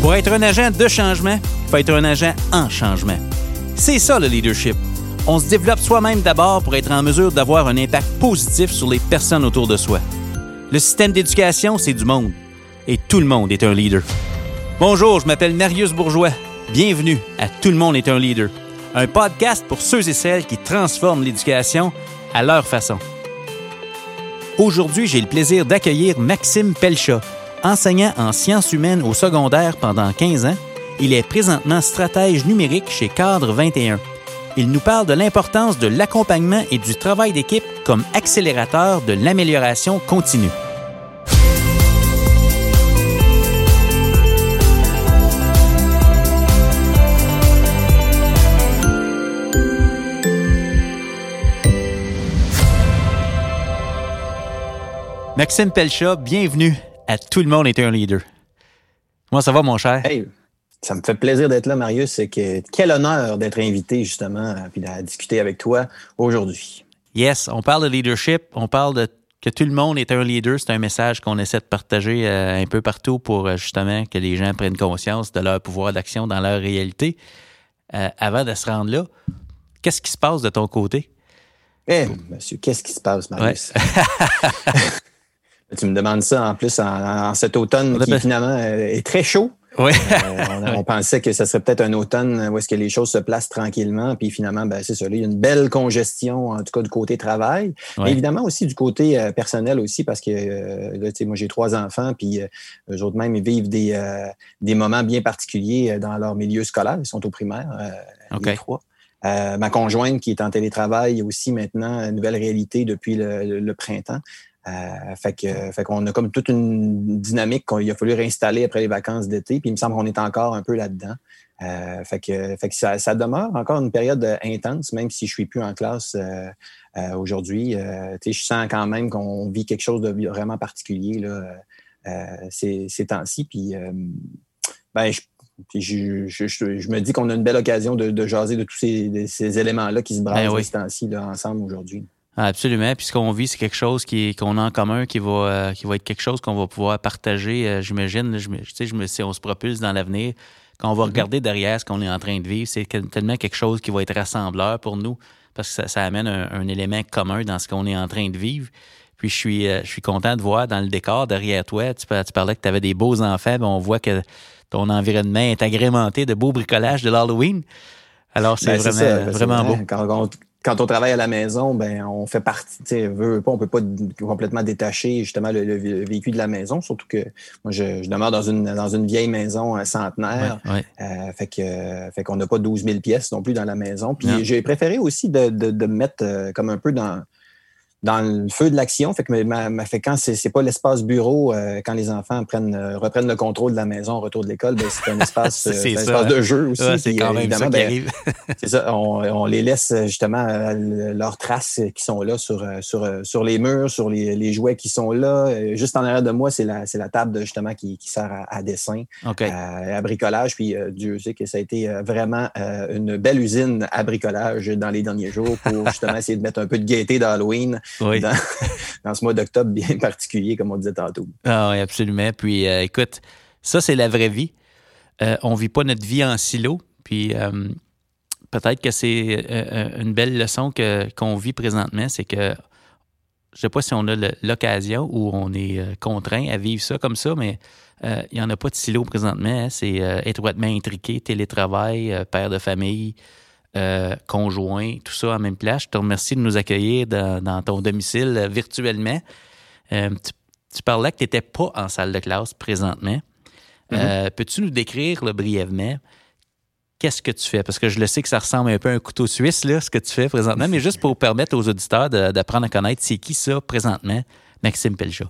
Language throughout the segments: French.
Pour être un agent de changement, il faut être un agent en changement. C'est ça le leadership. On se développe soi-même d'abord pour être en mesure d'avoir un impact positif sur les personnes autour de soi. Le système d'éducation, c'est du monde. Et tout le monde est un leader. Bonjour, je m'appelle Marius Bourgeois. Bienvenue à Tout le monde est un leader. Un podcast pour ceux et celles qui transforment l'éducation à leur façon. Aujourd'hui, j'ai le plaisir d'accueillir Maxime Pelcha, enseignant en sciences humaines au secondaire pendant 15 ans. Il est présentement stratège numérique chez Cadre 21. Il nous parle de l'importance de l'accompagnement et du travail d'équipe comme accélérateur de l'amélioration continue. Maxime Pelcha, bienvenue à Tout le monde est un leader. Comment ça va, mon cher? Hey, ça me fait plaisir d'être là, Marius. Que, quel honneur d'être invité, justement, puis de discuter avec toi aujourd'hui. Yes, on parle de leadership, on parle de que tout le monde est un leader. C'est un message qu'on essaie de partager euh, un peu partout pour euh, justement que les gens prennent conscience de leur pouvoir d'action dans leur réalité. Euh, avant de se rendre là, qu'est-ce qui se passe de ton côté? Eh, monsieur, qu'est-ce qui se passe, Marius? Tu me demandes ça en plus en, cet automne qui finalement euh, est très chaud. Oui. Euh, on, pensait que ce serait peut-être un automne où est-ce que les choses se placent tranquillement, puis finalement, ben, c'est ça. il y a une belle congestion, en tout cas du côté travail. évidemment aussi du côté euh, personnel aussi, parce que là, moi j'ai trois enfants, puis eux autres même ils vivent des, des moments bien particuliers dans leur milieu scolaire. Ils sont au primaire, les trois. ma conjointe qui est en télétravail aussi maintenant, une nouvelle réalité depuis le printemps. Euh, fait que, fait qu'on a comme toute une dynamique qu'il a fallu réinstaller après les vacances d'été. Puis il me semble qu'on est encore un peu là-dedans. Euh, fait que, fait que ça, ça, demeure encore une période intense, même si je suis plus en classe euh, euh aujourd'hui. Euh, je sens quand même qu'on vit quelque chose de vraiment particulier là, ces, ces temps-ci. Puis ben, je, je, je, je, me dis qu'on a une belle occasion de, de jaser de tous ces, ces éléments-là qui se brassent ben ces temps-ci ensemble aujourd'hui. Absolument. Puis ce qu'on vit, c'est quelque chose qui qu'on a en commun, qui va, euh, qui va être quelque chose qu'on va pouvoir partager, euh, j'imagine. Je, sais, je me, si on se propulse dans l'avenir, quand on va mm-hmm. regarder derrière ce qu'on est en train de vivre, c'est tellement quelque chose qui va être rassembleur pour nous, parce que ça, amène un, élément commun dans ce qu'on est en train de vivre. Puis je suis, euh, je suis content de voir dans le décor derrière toi, tu, tu parlais que tu avais des beaux enfants, mais on voit que ton environnement est agrémenté de beaux bricolages de l'Halloween. Alors, c'est ben, vraiment, vraiment beau. Quand, quand on travaille à la maison, ben on fait partie, tu sais, veut pas, on peut pas complètement détacher justement le, véhicule de la maison, surtout que moi je, demeure dans une dans une vieille maison un centenaire, Euh, fait que fait qu'on n'a pas 12 000 pièces non plus dans la maison. Puis j'ai préféré aussi de, de, de mettre euh, comme un peu dans dans le feu de l'action. Fait que ma, ma fait quand c'est pas l'espace bureau, euh, quand les enfants prennent euh, reprennent le contrôle de la maison au retour de l'école, ben, c'est un espace, euh, un espace de jeu aussi. c'est quand même ça ben, C'est ça, on, on, les laisse justement leurs traces qui sont là sur, sur, sur les murs, sur les, les jouets qui sont là. Juste en arrière de moi, c'est la, la table de, justement qui, qui sert à, dessin, à bricolage. Puis Dieu sait que ça a été vraiment une belle usine à bricolage dans les derniers jours pour justement essayer de mettre un peu de gaieté d'Halloween oui. dans, ce mois d'octobre bien particulier, comme on disait tantôt. Ah oui, absolument. Puis euh, écoute, ça, c'est la vraie vie. Euh, on ne vit pas notre vie en silo. Puis euh, peut-être que c'est une belle leçon qu'on vit présentement, c'est que je ne sais pas si on a l'occasion ou on est contraint à vivre ça comme ça, mais il n'y en a pas de silo présentement. Hein. C'est étroitement intriqué, télétravail, père de famille, euh, conjoint, tout ça en même place. Je te remercie de nous accueillir dans, ton domicile euh, virtuellement. Euh, tu, parlais que tu n'étais pas en salle de classe présentement. Mm-hmm. Peux-tu nous décrire brièvement qu'est-ce que tu fais? Parce que je le sais que ça ressemble un peu à un couteau suisse, là, ce que tu fais présentement, mais juste pour permettre aux auditeurs d'apprendre à connaître c'est qui ça présentement, Maxime Pelcha.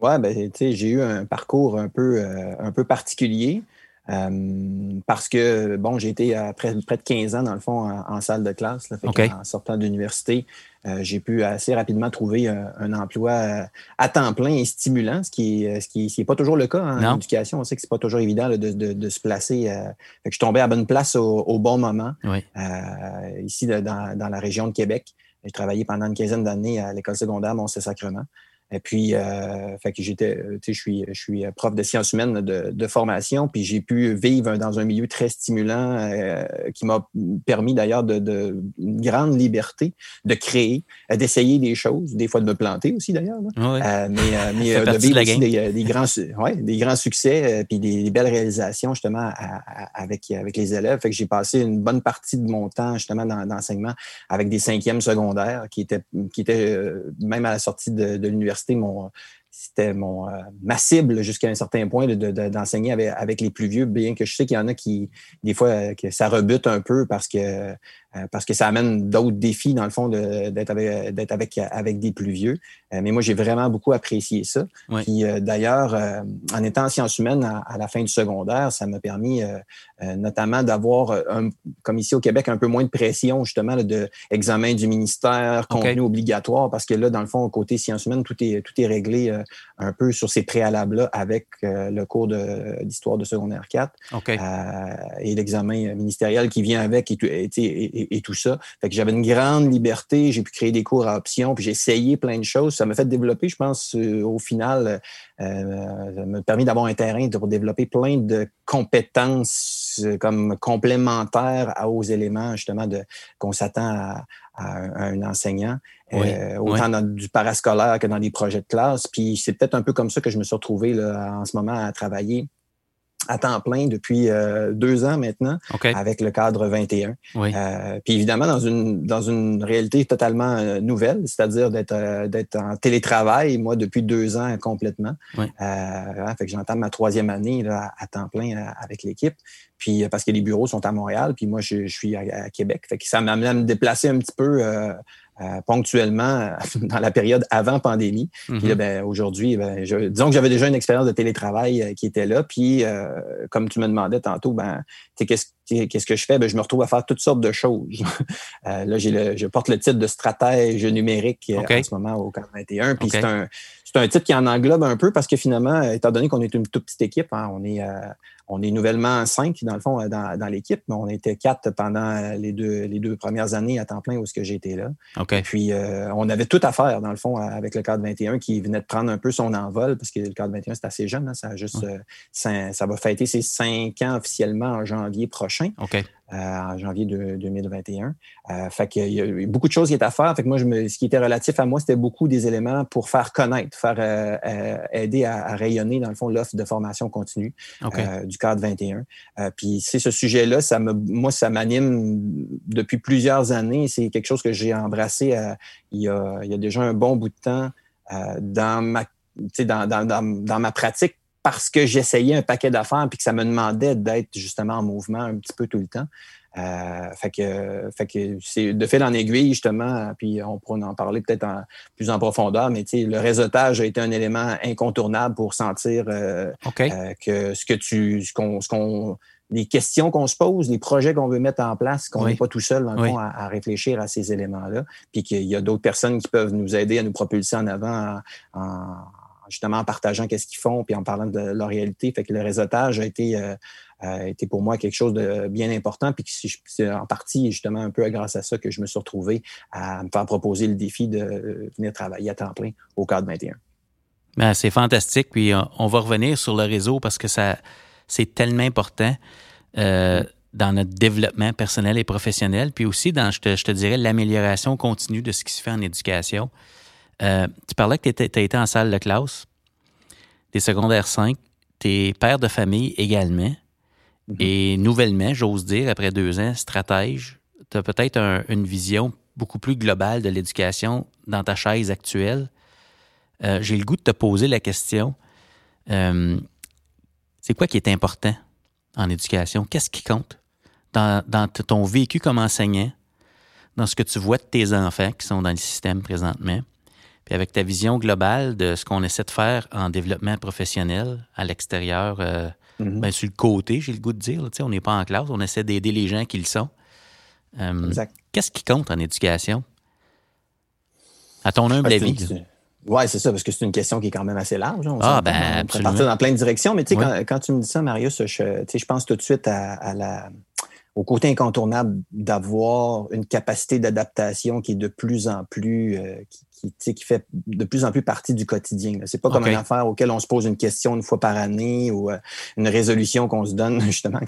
Oui, ben, tu sais, j'ai eu un parcours un peu, un peu particulier. Euh, parce que, bon, j'ai été à près, près, de 15 ans, dans le fond, en, salle de classe. Là, En sortant d'université, euh, j'ai pu assez rapidement trouver un, emploi euh, à temps plein et stimulant, ce qui n'est ce qui, est pas toujours le cas en éducation. On sait que c'est pas toujours évident de, de, de, se placer. fait que je tombais à bonne place au, bon moment, ici dans, dans, la région de Québec. J'ai travaillé pendant une quinzaine d'années à l'école secondaire Mont-Saint-Sacrement. Et puis, euh, fait que j'étais, tu sais, je suis, je suis prof de sciences humaines de, de formation, puis j'ai pu vivre dans un milieu très stimulant euh, qui m'a permis d'ailleurs de, de, une grande liberté de créer, d'essayer des choses, des fois de me planter aussi d'ailleurs, mais, mais de vivre aussi des, des, grands, ouais, des grands succès, puis des, belles réalisations justement avec, avec les élèves. Fait que j'ai passé une bonne partie de mon temps justement dans, l'enseignement avec des cinquièmes secondaires qui étaient, qui étaient même à la sortie de, de l'université, mon, c'était mon euh, ma cible jusqu'à un certain point d'enseigner de, avec, les plus vieux, bien que je sais qu'il y en a qui, des fois, euh, que ça rebute un peu parce que, parce que ça amène d'autres défis, dans le fond, d'être avec, d'être avec, avec des plus vieux. mais moi, j'ai vraiment beaucoup apprécié ça. Puis d'ailleurs, en étant en sciences humaines à, la fin du secondaire, ça m'a permis notamment d'avoir, comme ici au Québec, un peu moins de pression, justement, de examen du ministère, contenu obligatoire, parce que là, dans le fond, côté sciences humaines, tout est, tout est réglé un peu sur ces préalables-là avec euh, le cours d'histoire de, secondaire 4 euh, et l'examen ministériel qui vient avec et et, tout ça. Fait que j'avais une grande liberté, j'ai pu créer des cours à option, puis j'ai essayé plein de choses. Ça m'a fait développer, je pense, euh, au final, ça m'a permis d'avoir un terrain pour développer plein de compétences comme complémentaires aux éléments justement de qu'on s'attend à, un enseignant. Euh, autant dans du parascolaire que dans des projets de classe. Puis c'est peut-être un peu comme ça que je me suis retrouvé là, en ce moment à travailler à temps plein depuis euh, deux ans maintenant avec le cadre 21. Euh, puis évidemment dans une dans une réalité totalement euh, nouvelle, c'est-à-dire d'être euh, d'être en télétravail moi depuis deux ans complètement. Ouais. Hein, fait que j'entame ma troisième année là, à temps plein avec l'équipe. Puis parce que les bureaux sont à Montréal, puis moi je, je suis à, Québec. Fait que ça m'a amené à me déplacer un petit peu euh, ponctuellement dans la période avant pandémie. Puis là, mhm. ben, aujourd'hui, ben, disons que j'avais déjà une expérience de télétravail euh, qui était là. Puis, euh, comme tu me demandais tantôt, ben, qu'est-ce qu'est-ce que je fais? Ben, je me retrouve à faire toutes sortes de choses. là, j'ai le, je porte le titre de stratège numérique en ce moment au 41. Puis c'est un, c'est un titre qui en englobe un peu parce que finalement, étant donné qu'on est une toute petite équipe, hein, on est on est nouvellement cinq, dans le fond, euh, dans, l'équipe, mais on était quatre pendant euh, les deux, les deux premières années à temps plein où que j'étais là. Okay. Puis, euh, on avait tout à faire, dans le fond, avec le cadre 21 qui venait de prendre un peu son envol, parce que le cadre 21, c'est assez jeune. Hein, ça, juste, ça, va fêter ses cinq ans officiellement en janvier prochain. OK. Euh, en janvier de, 2021. Euh, fait qu'il y a beaucoup de choses qui étaient à faire. Fait que moi, je me, ce qui était relatif à moi, c'était beaucoup des éléments pour faire connaître, faire euh, aider à, rayonner, dans le fond, l'offre de formation continue du cadre 21. puis c'est ce sujet-là, ça me, moi, ça m'anime depuis plusieurs années. C'est quelque chose que j'ai embrassé il, y a, il y a déjà un bon bout de temps dans ma dans, dans, dans, ma pratique parce que j'essayais un paquet d'affaires puis que ça me demandait d'être justement en mouvement un petit peu tout le temps. Euh, fait que, fait que c'est de fil en aiguille, justement, puis on pourra en parler peut-être en, plus en profondeur, mais le réseautage a été un élément incontournable pour sentir euh, euh, que ce que tu, ce qu'on, ce qu'on, les questions qu'on se pose, les projets qu'on veut mettre en place, qu'on n'est pas tout seul dans le fond, à, réfléchir à ces éléments-là, puis qu'il y a d'autres personnes qui peuvent nous aider à nous propulser en avant en justement en partageant qu'est-ce qu'ils font puis en parlant de leur réalité. Fait que le réseautage a été, euh, été pour moi quelque chose de bien important. Puis c'est en partie justement un peu grâce à ça que je me suis retrouvé à me faire proposer le défi de venir travailler à temps plein au cadre 21. Ben, c'est fantastique. Puis on, va revenir sur le réseau parce que ça c'est tellement important. Euh, dans notre développement personnel et professionnel, puis aussi dans, je te, je te dirais, l'amélioration continue de ce qui se fait en éducation. Euh, tu parlais que tu as été en salle de classe, des secondaires 5, tu es père de famille également. Mhm. Et nouvellement, j'ose dire, après deux ans, stratège, tu as peut-être une vision beaucoup plus globale de l'éducation dans ta chaise actuelle. Euh, j'ai le goût de te poser la question, euh, c'est quoi qui est important en éducation? Qu'est-ce qui compte dans, dans, ton vécu comme enseignant, dans ce que tu vois de tes enfants qui sont dans le système présentement? Puis avec ta vision globale de ce qu'on essaie de faire en développement professionnel à l'extérieur, euh, mhm. ben, sur le côté, j'ai le goût de dire, on n'est pas en classe, on essaie d'aider les gens qui le sont. Euh, qu'est-ce qui compte en éducation? À ton humble avis. Oui, c'est ça, parce que c'est une question qui est quand même assez large. On ah, ben, on partir dans plein de directions. Mais tu sais, quand, tu me dis ça, Marius, je, je pense tout de suite à la, au côté incontournable d'avoir une capacité d'adaptation qui est de plus en plus, euh, qui, qui fait de plus en plus partie du quotidien. C'est pas comme une affaire auquel on se pose une question une fois par année ou euh, une résolution qu'on se donne justement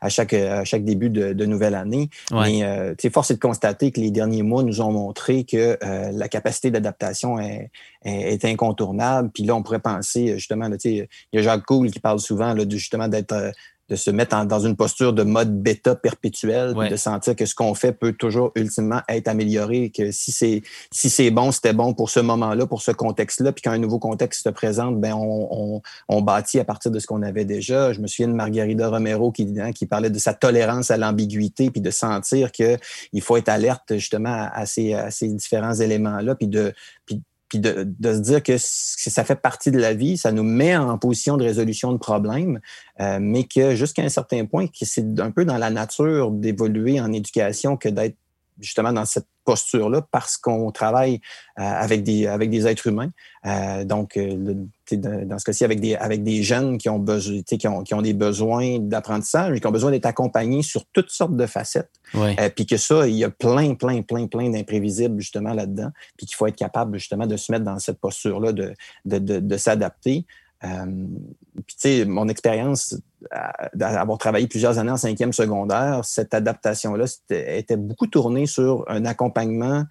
à, chaque, à chaque début de, nouvelle année. Mais euh, force est de constater que les derniers mois nous ont montré que euh, la capacité d'adaptation est, est, incontournable. Puis là, on pourrait penser justement, il y a Jacques Cool qui parle souvent là, justement d'être de se mettre dans une posture de mode bêta perpétuel, de sentir que ce qu'on fait peut toujours ultimement être amélioré, que si c'est si c'est bon, c'était bon pour ce moment-là, pour ce contexte-là, puis quand un nouveau contexte se présente, ben on, on, bâtit à partir de ce qu'on avait déjà. Je me souviens de Margarida Romero qui, hein, qui parlait de sa tolérance à l'ambiguïté, puis de sentir que il faut être alerte justement à ces, à ces différents éléments-là, puis de puis puis de, de, se dire que ça fait partie de la vie, ça nous met en position de résolution de problèmes, euh, mais que jusqu'à un certain point, que c'est un peu dans la nature d'évoluer en éducation que d'être justement dans cette posture-là parce qu'on travaille euh, avec, des, avec des êtres humains. Euh, donc, euh, dans ce cas-ci, avec des, avec des jeunes qui ont, besoin, qui ont, qui ont des besoins d'apprentissage et qui ont besoin d'être accompagnés sur toutes sortes de facettes. puis que ça, il y a plein, plein, plein, plein d'imprévisibles justement là-dedans. Puis qu'il faut être capable justement de se mettre dans cette posture-là, de, de, de, de s'adapter. Euh, puis, tu sais, mon expérience d'avoir travaillé plusieurs années en cinquième secondaire, cette adaptation-là était beaucoup tournée sur un accompagnement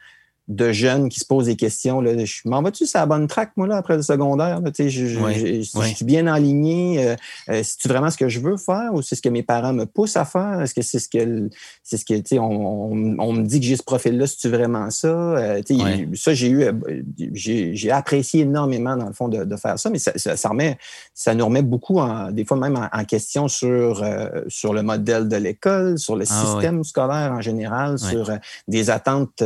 de jeunes qui se posent des questions. Là, je m'en vas-tu sur la bonne track, moi, là, après le secondaire? Là, je, je, je, suis bien aligné. Euh, euh, c'est-tu vraiment ce que je veux faire ou c'est ce que mes parents me poussent à faire? Est-ce que c'est ce que c'est ce que tu sais, on, on, me dit que j'ai ce profil-là, c'est-tu vraiment ça? Euh, Ça, j'ai eu j'ai apprécié énormément, dans le fond, de, de faire ça, mais ça, ça, remet, ça nous remet beaucoup en, des fois même en, question sur, sur le modèle de l'école, sur le ah système scolaire en général, sur des attentes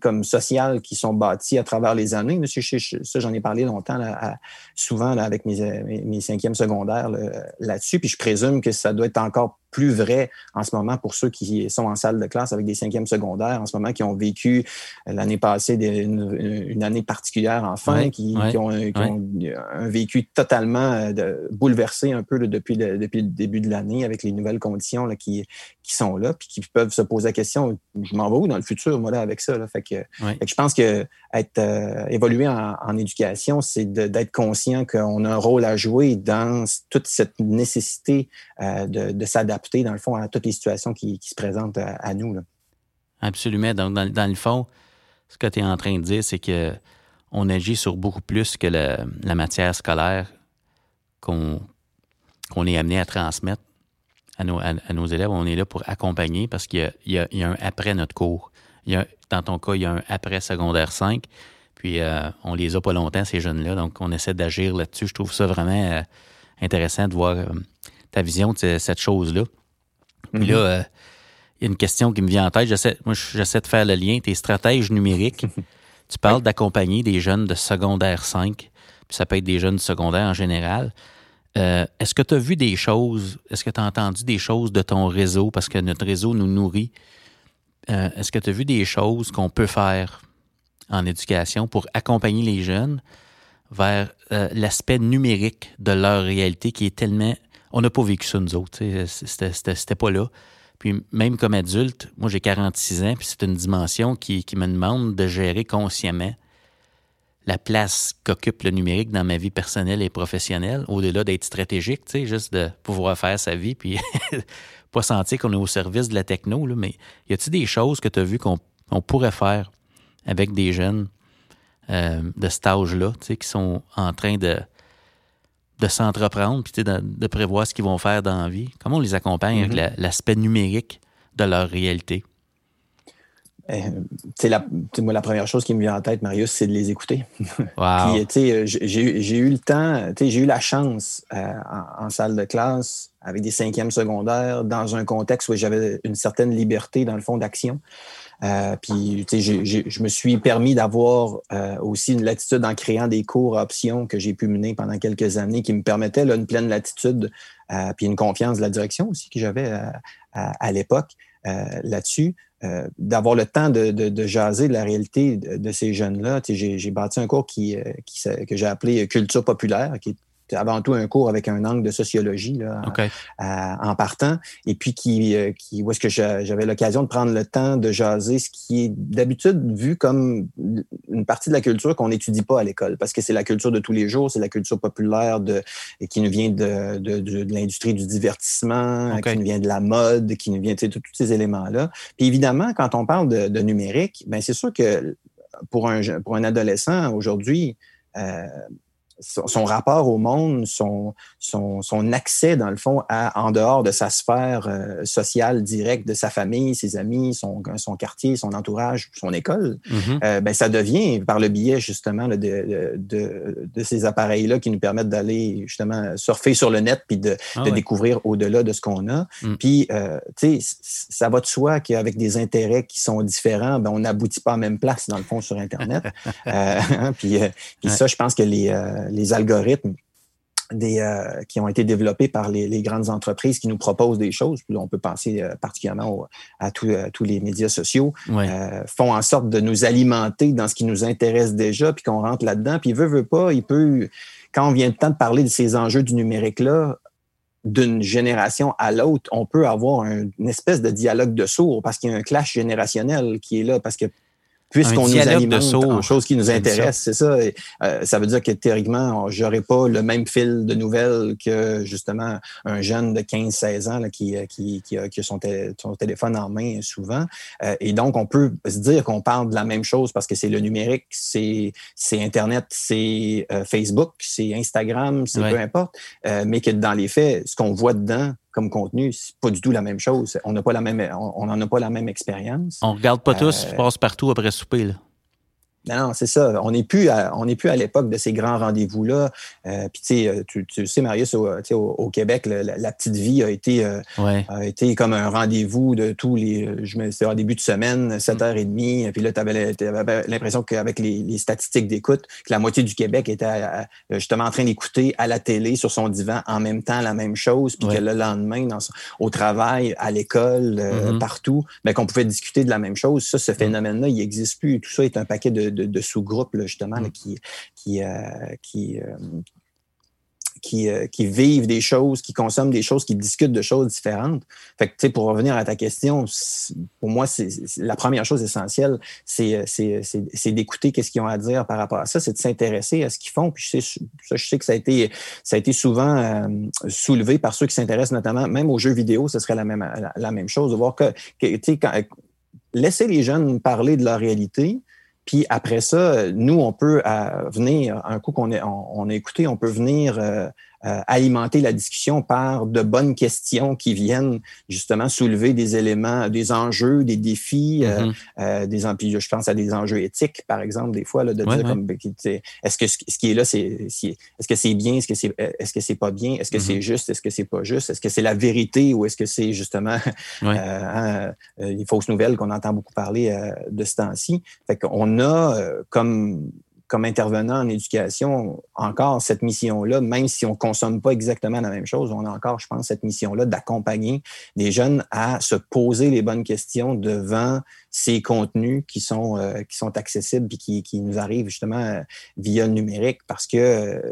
comme sociales qui sont bâties à travers les années. Monsieur, ça, j'en ai parlé longtemps, souvent avec mes, mes, cinquièmes secondaires là-dessus. Puis je présume que ça doit être encore plus vrai en ce moment pour ceux qui sont en salle de classe avec des cinquièmes secondaires, en ce moment qui ont vécu euh, l'année passée une, année particulière enfin, qui, ont, un vécu totalement euh, bouleversé un peu depuis, le, depuis le début de l'année avec les nouvelles conditions là, qui, qui sont là, puis qui peuvent se poser la question, je m'en vais où dans le futur, moi, là, avec ça? Là? Fait, que, je pense que être euh, évoluer en, en éducation, c'est d'être conscient qu'on a un rôle à jouer dans toute cette nécessité de, de s'adapter dans le fond, à toutes les situations qui, se présentent à, nous. Absolument. Donc, dans, le fond, ce que tu es en train de dire, c'est que on agit sur beaucoup plus que la matière scolaire qu'on est amené à transmettre à nos, élèves. On est là pour accompagner parce qu'il y, y, a un après notre cours. Il y a, dans ton cas, il y a un après secondaire 5. Puis euh, on les a pas longtemps, ces jeunes-là. Donc, on essaie d'agir là-dessus. Je trouve ça vraiment euh, intéressant de voir euh, ta vision de cette chose-là. Puis là, mhm. euh, il y a une question qui me vient en tête. J'essaie, moi, j'essaie de faire le lien. Tes stratèges numériques, tu parles d'accompagner des jeunes de secondaire 5, puis ça peut être des jeunes de secondaire en général. Euh, est-ce que tu as vu des choses, est-ce que tu as entendu des choses de ton réseau, parce que notre réseau nous nourrit? Euh, est-ce que tu as vu des choses qu'on peut faire en éducation pour accompagner les jeunes vers l'aspect numérique de leur réalité qui est tellement on n'a pas vécu ça, nous autres. C'était pas là. Puis même comme adulte, moi j'ai 46 ans, puis c'est une dimension qui, me demande de gérer consciemment la place qu'occupe le numérique dans ma vie personnelle et professionnelle, au-delà d'être stratégique, tu sais, juste de pouvoir faire sa vie, puis pas sentir qu'on est au service de la techno, mais y a-t-il des choses que tu as vues qu'on pourrait faire avec des jeunes euh, de cet âge-là, tu sais, qui sont en train de de s'entreprendre, puis de, de, prévoir ce qu'ils vont faire dans la vie? Comment on les accompagne avec mm-hmm. l'aspect numérique de leur réalité? Eh, la, moi, la première chose qui me vient en tête, Marius, c'est de les écouter. Wow. j'ai eu le temps, j'ai eu la chance euh, en, salle de classe, avec des cinquièmes secondaires, dans un contexte où j'avais une certaine liberté, dans le fond, d'action. Euh, puis, tu sais, je me suis permis d'avoir euh, aussi une latitude en créant des cours options que j'ai pu mener pendant quelques années qui me permettaient là, une pleine latitude, euh, puis une confiance de la direction aussi que j'avais à, l'époque là-dessus. d'avoir le temps de, de, jaser de la réalité de, ces jeunes-là. J'ai bâti un cours qui, qui que j'ai appelé Culture populaire, qui est avant tout un cours avec un angle de sociologie là, en, partant, et puis qui, qui où est-ce que j'avais l'occasion de prendre le temps de jaser ce qui est d'habitude vu comme une partie de la culture qu'on n'étudie pas à l'école, parce que c'est la culture de tous les jours, c'est la culture populaire de, qui nous vient de, de, de, l'industrie du divertissement, qui nous vient de la mode, qui nous vient de tous ces éléments-là. Puis évidemment, quand on parle de, numérique, ben c'est sûr que pour un, pour un adolescent aujourd'hui, euh, son, rapport au monde, son, son, son, accès, dans le fond, à, en dehors de sa sphère euh, sociale directe, de sa famille, ses amis, son, son quartier, son entourage, son école, mm-hmm. euh, ben, ça devient, par le biais justement de, de, de, ces appareils-là qui nous permettent d'aller justement surfer sur le net puis de, ah de découvrir au-delà de ce qu'on a. Mm. Puis, euh, tu sais, ça va de soi qu'avec des intérêts qui sont différents, ben, on n'aboutit pas à la même place, dans le fond, sur Internet. Hein, puis, puis ça, je pense que les les algorithmes des, euh, qui ont été développés par les, grandes entreprises qui nous proposent des choses, puis on peut penser euh, particulièrement à, tous les médias sociaux, euh, font en sorte de nous alimenter dans ce qui nous intéresse déjà, puis qu'on rentre là-dedans. Puis veut, veut pas, il peut, quand on vient le temps de parler de ces enjeux du numérique-là, d'une génération à l'autre, on peut avoir une espèce de dialogue de sourds parce qu'il y a un clash générationnel qui est là, parce que puisqu'on nous alimente en choses qui nous intéressent, c'est ça. Euh, ça veut dire que théoriquement, j'aurais pas le même fil de nouvelles que justement un jeune de 15-16 ans là, qui, euh, qui, qui, a, qui a son, téléphone en main souvent. Euh, et donc, on peut se dire qu'on parle de la même chose parce que c'est le numérique, c'est Internet, c'est Facebook, c'est Instagram, c'est peu importe, mais que dans les faits, ce qu'on voit dedans, comme contenu, c'est pas du tout la même chose. On n'a pas la même, on n'en a pas la même expérience. On regarde pas tous, on passe partout après souper. Là. Non, c'est ça. On n'est plus à, on n'est plus à l'époque de ces grands rendez-vous-là. Euh, puis tu sais, euh, tu sais, Marius, au, au Québec, la, petite vie a été, euh, a été comme un rendez-vous de tous les. Je me c'était en début de semaine, 7h30. Mm. Puis là, tu avais, l'impression qu'avec les, statistiques d'écoute, que la moitié du Québec était justement en train d'écouter à la télé sur son divan en même temps la même chose. Puis que le lendemain, dans, au travail, à l'école, mm-hmm. partout, ben, qu'on pouvait discuter de la même chose. Ça, ce mm. phénomène-là, il n'existe plus. Tout ça est un paquet de de, sous-groupes, justement, mm. qui, qui, euh, qui, euh, euh, qui, vivent des choses, qui consomment des choses, qui discutent de choses différentes. Fait que, pour revenir à ta question, pour moi, c'est la première chose essentielle, c'est d'écouter qu'est-ce qu'ils ont à dire par rapport à ça, c'est de s'intéresser à ce qu'ils font. Puis je sais, ça, je sais que ça a été, ça a été souvent soulevé par ceux qui s'intéressent notamment, même aux jeux vidéo, ce serait la même, la, même chose, de voir que, tu sais, laisser les jeunes parler de leur réalité, puis après ça, nous, on peut euh, venir, un coup qu'on on, a écouté, on peut venir euh, euh, alimenter la discussion par de bonnes questions qui viennent justement soulever des éléments, des enjeux, des défis, euh, mm-hmm. euh, des je pense à des enjeux éthiques, par exemple, des fois, là, de dire comme ben, est-ce que ce qui est là, c'est est-ce que c'est bien, est-ce que c'est est-ce que c'est pas bien, est-ce que c'est mm-hmm. juste, est-ce que c'est pas juste, est-ce que c'est la vérité ou est-ce que c'est justement hein, les fausses nouvelles qu'on entend beaucoup parler de ce temps-ci. Fait qu'on a comme comme intervenant en éducation, encore cette mission-là, même si on ne consomme pas exactement la même chose, on a encore, je pense, cette mission-là d'accompagner des jeunes à se poser les bonnes questions devant ces contenus qui sont, euh, qui sont accessibles et qui, qui, nous arrivent justement euh, via le numérique parce que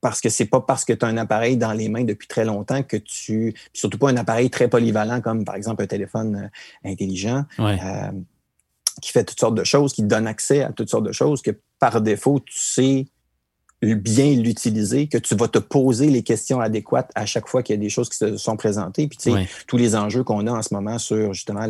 parce que c'est pas parce que tu as un appareil dans les mains depuis très longtemps que tu surtout pas un appareil très polyvalent comme par exemple un téléphone euh, intelligent qui fait toutes sortes de choses, qui donne accès à toutes sortes de choses, que par défaut, tu sais bien l'utiliser, que tu vas te poser les questions adéquates à chaque fois qu'il y a des choses qui se sont présentées. Puis, tu sais, tous les enjeux qu'on a en ce moment sur justement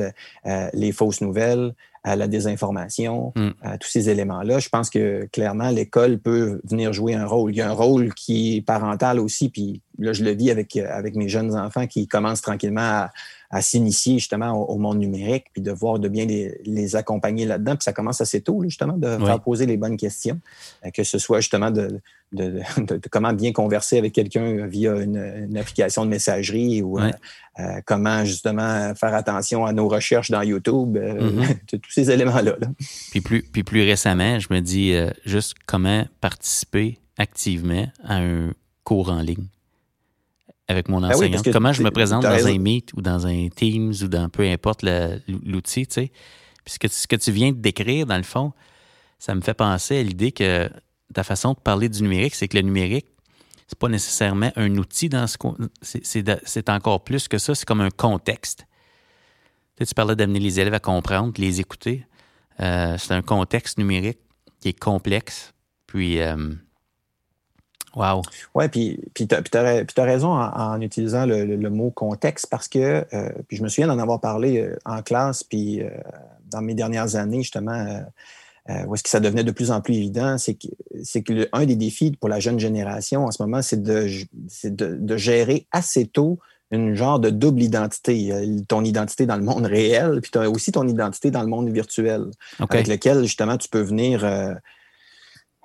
euh, les fausses nouvelles, à la désinformation, mm. à tous ces éléments-là. Je pense que clairement, l'école peut venir jouer un rôle. Il y a un rôle qui est parental aussi, puis là, je le vis avec, avec mes jeunes enfants qui commencent tranquillement à, à s'initier justement au, monde numérique, puis de voir de bien les, les accompagner là-dedans. Puis ça commence assez tôt, justement, de faire poser les bonnes questions, euh, que ce soit justement de, de, de, comment bien converser avec quelqu'un via une, application de messagerie ou euh, euh, comment justement faire attention à nos recherches dans YouTube, mm-hmm. tous ces éléments-là. Puis, plus, puis plus récemment, je me dis juste comment participer activement à un cours en ligne avec mon ben enseignant. Comment je me présente dans un Meet ou dans un Teams ou dans peu importe l'outil, tu sais. Puis ce que, tu viens de décrire, dans le fond, ça me fait penser à l'idée que ta façon de parler du numérique, c'est que le numérique, c'est pas nécessairement un outil dans ce c'est encore plus que ça, c'est comme un contexte. Tu, tu parlais d'amener les élèves à comprendre, les écouter. Euh, c'est un contexte numérique qui est complexe. Puis, euh, wow. Oui, puis, puis tu as, raison en, utilisant le, mot contexte parce que, euh, puis je me souviens d'en avoir parlé en classe, puis dans mes dernières années, justement, où est-ce que ça devenait de plus en plus évident, c'est que, c'est que un des défis pour la jeune génération en ce moment, c'est de, de, de, gérer assez tôt une genre de double identité. Ton identité dans le monde réel, puis tu as aussi ton identité dans le monde virtuel, avec lequel, justement, tu peux venir.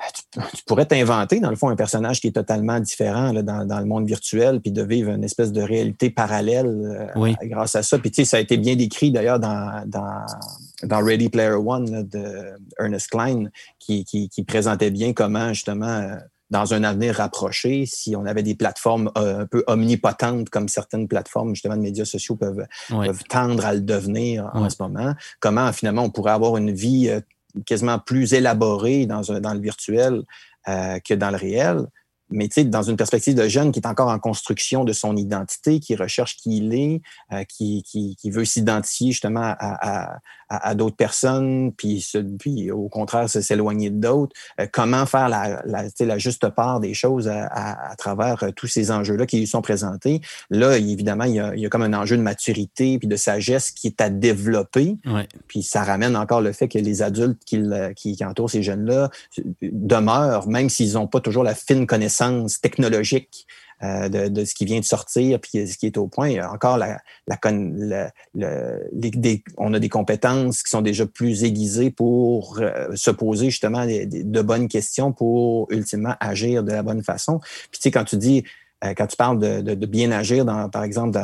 Euh, tu, pourrais t'inventer, dans le fond, un personnage qui est totalement différent dans, le monde virtuel, puis de vivre une espèce de réalité parallèle euh, grâce à ça. Puis, tu sais, ça a été bien décrit d'ailleurs dans, dans, dans, Ready Player One de Ernest Klein, qui, qui, qui, présentait bien comment, justement, euh, dans un avenir rapproché, si on avait des plateformes euh, un peu omnipotentes comme certaines plateformes justement de médias sociaux peuvent, tendre à le devenir en ce moment, comment finalement on pourrait avoir une vie euh, quasiment plus élaborée dans, le virtuel euh, que dans le réel. Mais tu sais, dans une perspective de jeune qui est encore en construction de son identité, qui recherche qui il est, euh, qui, veut s'identifier justement à, à, d'autres personnes, puis, puis au contraire s'éloigner d'autres, euh, comment faire la, la, la, juste part des choses à, travers euh, tous ces enjeux-là qui lui sont présentés? Là, évidemment, il y, a, il y, a, comme un enjeu de maturité puis de sagesse qui est à développer. Puis ça ramène encore le fait que les adultes qui, qui, qui entourent ces jeunes-là demeurent, même s'ils n'ont pas toujours la fine connaissance technologique euh, de, ce qui vient de sortir puis ce qui est au point. Encore, la, on a des compétences qui sont déjà plus aiguisées pour euh, se poser justement de bonnes questions pour ultimement agir de la bonne façon. Puis tu sais, quand tu dis, euh, quand tu parles de, bien agir, dans, par exemple,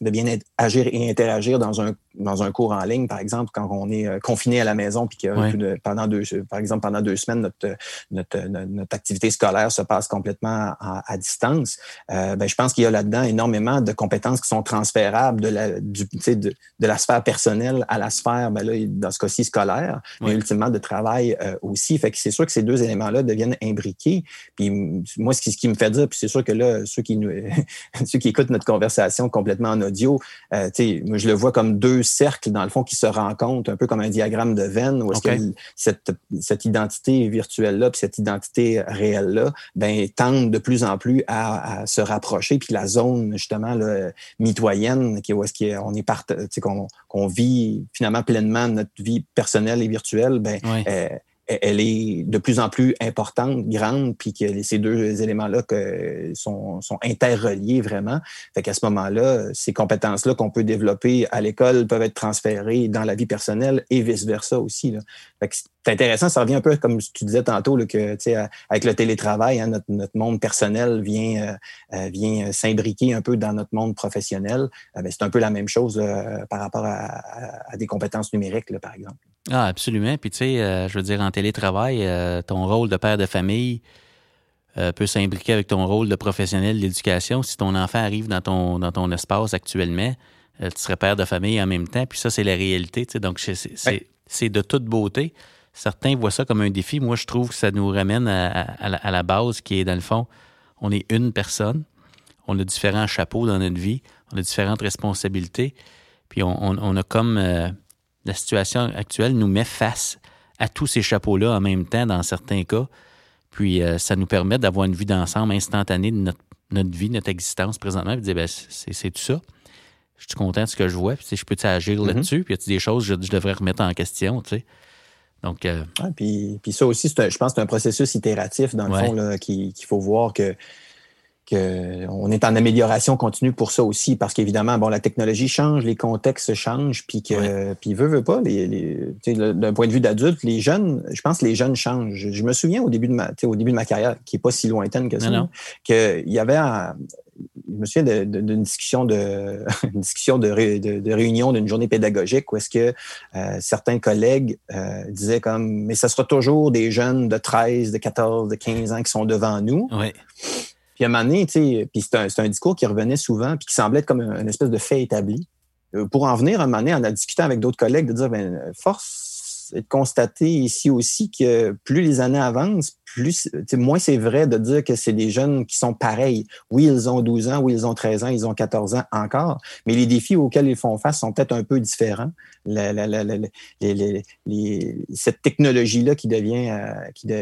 de bien agir et interagir dans un dans un cours en ligne, par exemple, quand on est euh, confiné à la maison, puis que pendant deux, par exemple, pendant deux semaines, notre, notre, notre activité scolaire se passe complètement à, distance, euh, ben, je pense qu'il y a là-dedans énormément de compétences qui sont transférables de la, du, de, de la sphère personnelle à la sphère, ben là, dans ce cas-ci, scolaire, mais ultimement de travail euh, aussi. Fait que c'est sûr que ces deux éléments-là deviennent imbriqués. Puis moi, ce qui, ce qui me fait dire, puis c'est sûr que là, ceux qui, nous, ceux qui écoutent notre conversation complètement en audio, euh, moi, je le vois comme deux cercles, dans le fond, qui se rencontrent, un peu comme un diagramme de veine, où est-ce que cette, cette identité virtuelle-là, puis cette identité réelle-là, ben, tendent de plus en plus à, se rapprocher, puis la zone, justement, là, mitoyenne, qui, où est-ce qu'on est, qu'on qu'on vit finalement pleinement notre vie personnelle et virtuelle, ben, euh, elle est de plus en plus importante, grande, puis que ces deux éléments-là sont, sont interreliés vraiment. Fait qu'à ce moment-là, ces compétences-là qu'on peut développer à l'école peuvent être transférées dans la vie personnelle et vice-versa aussi. Là. Fait que c'est intéressant, ça revient un peu comme tu disais tantôt, là, que avec le télétravail, hein, notre, monde personnel vient, euh, euh, vient s'imbriquer un peu dans notre monde professionnel. Euh, ben, c'est un peu la même chose par rapport à, des compétences numériques, là, par exemple. Ah, absolument. Puis tu sais, je veux dire, en télétravail, ton rôle de père de famille peut s'imbriquer avec ton rôle de professionnel d'éducation. Si ton enfant arrive dans ton, dans ton espace actuellement, tu serais père de famille en même temps. Puis ça, c'est la réalité. Donc, c'est de toute beauté. Certains voient ça comme un défi. Moi, je trouve que ça nous ramène à, la, base qui est, dans le fond, on est une personne, on a différents chapeaux dans notre vie, on a différentes responsabilités, puis on, a comme euh, la situation actuelle nous met face à tous ces chapeaux-là en même temps dans certains cas. Puis euh, ça nous permet d'avoir une vue d'ensemble instantanée de notre, vie, notre existence présentement, puis dire, ben, c'est tout ça. Je suis content de ce que je vois, puis je peux agir mm-hmm. là-dessus, puis il y a des choses que je, devrais remettre en question, tu sais? Donc, euh, puis, puis, ça aussi, je pense que c'est un processus itératif, dans le fond, qu'il faut voir que qu'on est en amélioration continue pour ça aussi, parce qu'évidemment, bon, la technologie change, les contextes changent, puis que, puis veut, veut pas, les, d'un point de vue d'adulte, les jeunes, je pense que les jeunes changent. Je, me souviens au début de ma, au début de ma carrière, qui est pas si lointaine que ça, qu'il y avait, je me souviens d'une discussion de une discussion de, de, réunion d'une journée pédagogique où est-ce que euh, certains collègues euh, disaient comme mais ce sera toujours des jeunes de 13, de 14, de 15 ans qui sont devant nous. Oui. Puis à un moment donné, puis c'est un, un, discours qui revenait souvent puis qui semblait être comme une espèce de fait établi. Euh, pour en venir, à un moment donné, on a discuté avec d'autres collègues de dire ben, force est de constater ici aussi que plus les années avancent, plus, moins c'est vrai de dire que c'est des jeunes qui sont pareils. Oui, ils ont 12 ans, oui, ils ont 13 ans, ils ont 14 ans encore, mais les défis auxquels ils font face sont peut-être un peu différents. cette technologie-là qui devient, euh,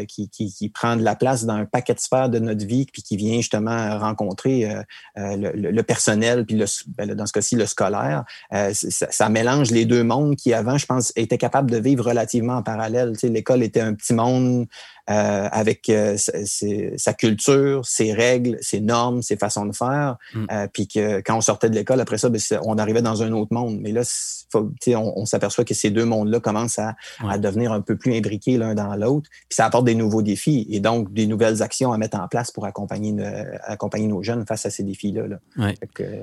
qui, qui, qui, prend de la place dans un paquet de sphères de notre vie, puis qui vient justement rencontrer euh, euh, le, personnel, puis le, ben, dans ce cas-ci, le scolaire, ça, ça, mélange les deux mondes qui, avant, je pense, étaient capables de vivre relativement en parallèle. L'école était un petit monde euh, avec euh, sa culture, ses règles, ses normes, ses façons de faire. Mm. Euh, puis que quand on sortait de l'école, après ça, ben, on arrivait dans un autre monde. Mais là, faut, on, on s'aperçoit que ces deux mondes-là commencent à, à, devenir un peu plus imbriqués l'un dans l'autre. Puis ça apporte des nouveaux défis et donc des nouvelles actions à mettre en place pour accompagner, accompagner nos jeunes face à ces défis-là. Là.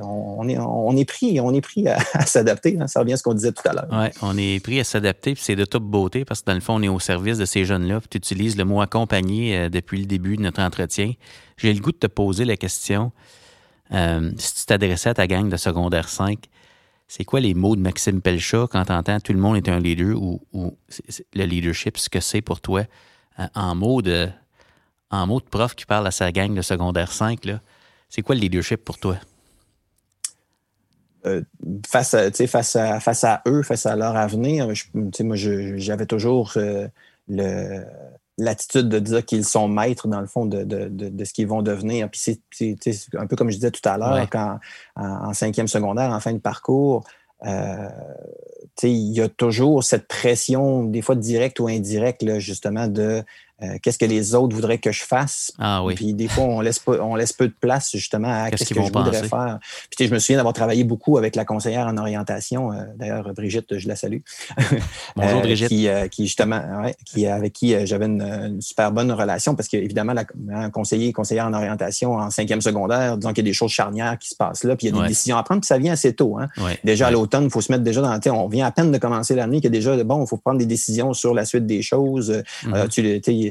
on, est, on est pris, on est pris à, s'adapter. Hein. Ça revient à ce qu'on disait tout à l'heure. Oui, on est pris à s'adapter. Puis c'est de toute beauté parce que dans le fond, on est au service de ces jeunes-là. Puis tu utilises le accompagné euh, depuis le début de notre entretien. J'ai le goût de te poser la question, euh, si tu t'adressais à ta gang de secondaire 5, c'est quoi les mots de Maxime Pelchat quand tu entends tout le monde est un leader ou, le leadership, ce que c'est pour toi euh, en mots de en mots de prof qui parle à sa gang de secondaire 5, c'est quoi le leadership pour toi? face, à, face, à, face à eux, face à leur avenir, moi, j'avais toujours le, l'attitude de dire qu'ils sont maîtres, dans le fond, de, de, de, ce qu'ils vont devenir. Puis c'est un peu comme je disais tout à l'heure, quand en, cinquième secondaire, en fin de parcours, euh, il y a toujours cette pression, des fois directe ou indirecte, là, justement, de euh, qu'est-ce que les autres voudraient que je fasse? Ah oui. Puis des fois, on laisse, peu, on laisse peu de place justement à qu'est-ce que je voudrais faire. Puis je me souviens d'avoir travaillé beaucoup avec la conseillère en orientation. Euh, d'ailleurs, Brigitte, je la salue. Bonjour euh, Brigitte. Qui, qui justement, ouais, qui, avec qui j'avais une, super bonne relation parce qu'évidemment, un conseiller, conseillère en orientation en cinquième secondaire, disons qu'il y a des choses charnières qui se passent là, puis il y a des décisions à prendre, puis ça vient assez tôt. Hein. Déjà à l'automne, il faut se mettre déjà dans... On vient à peine de commencer l'année, qu'il y a déjà, bon, il faut prendre des décisions sur la suite des choses. Mm-hmm. tu,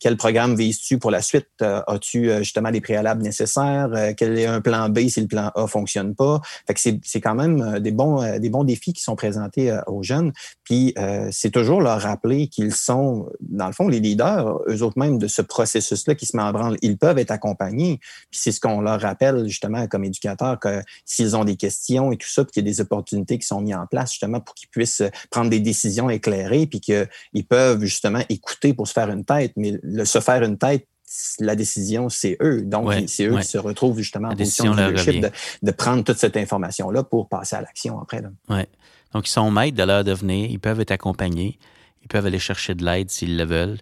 quel programme vises-tu pour la suite? Euh, as-tu euh, justement les préalables nécessaires? Euh, quel est un plan B si le plan A fonctionne pas? Fait que c'est quand même des bons, des bons défis qui sont présentés aux jeunes. Puis c'est toujours leur rappeler qu'ils sont, dans le fond, les leaders, eux autres même, de ce processus-là qui se met en branle. Ils peuvent être accompagnés. Puis c'est ce qu'on leur rappelle justement comme éducateurs, que s'ils ont des questions et tout ça, puis qu'il y a des opportunités qui sont mises en place justement pour qu'ils puissent prendre des décisions éclairées, puis qu'ils peuvent justement écouter pour se faire une tête. Le se faire une tête, la décision, c'est eux. Donc, c'est eux qui se retrouvent justement en position de leadership de, prendre toute cette information-là pour passer à l'action après. Oui. Donc, ils sont maîtres de leur devenir, ils peuvent être accompagnés, ils peuvent aller chercher de l'aide s'ils le veulent,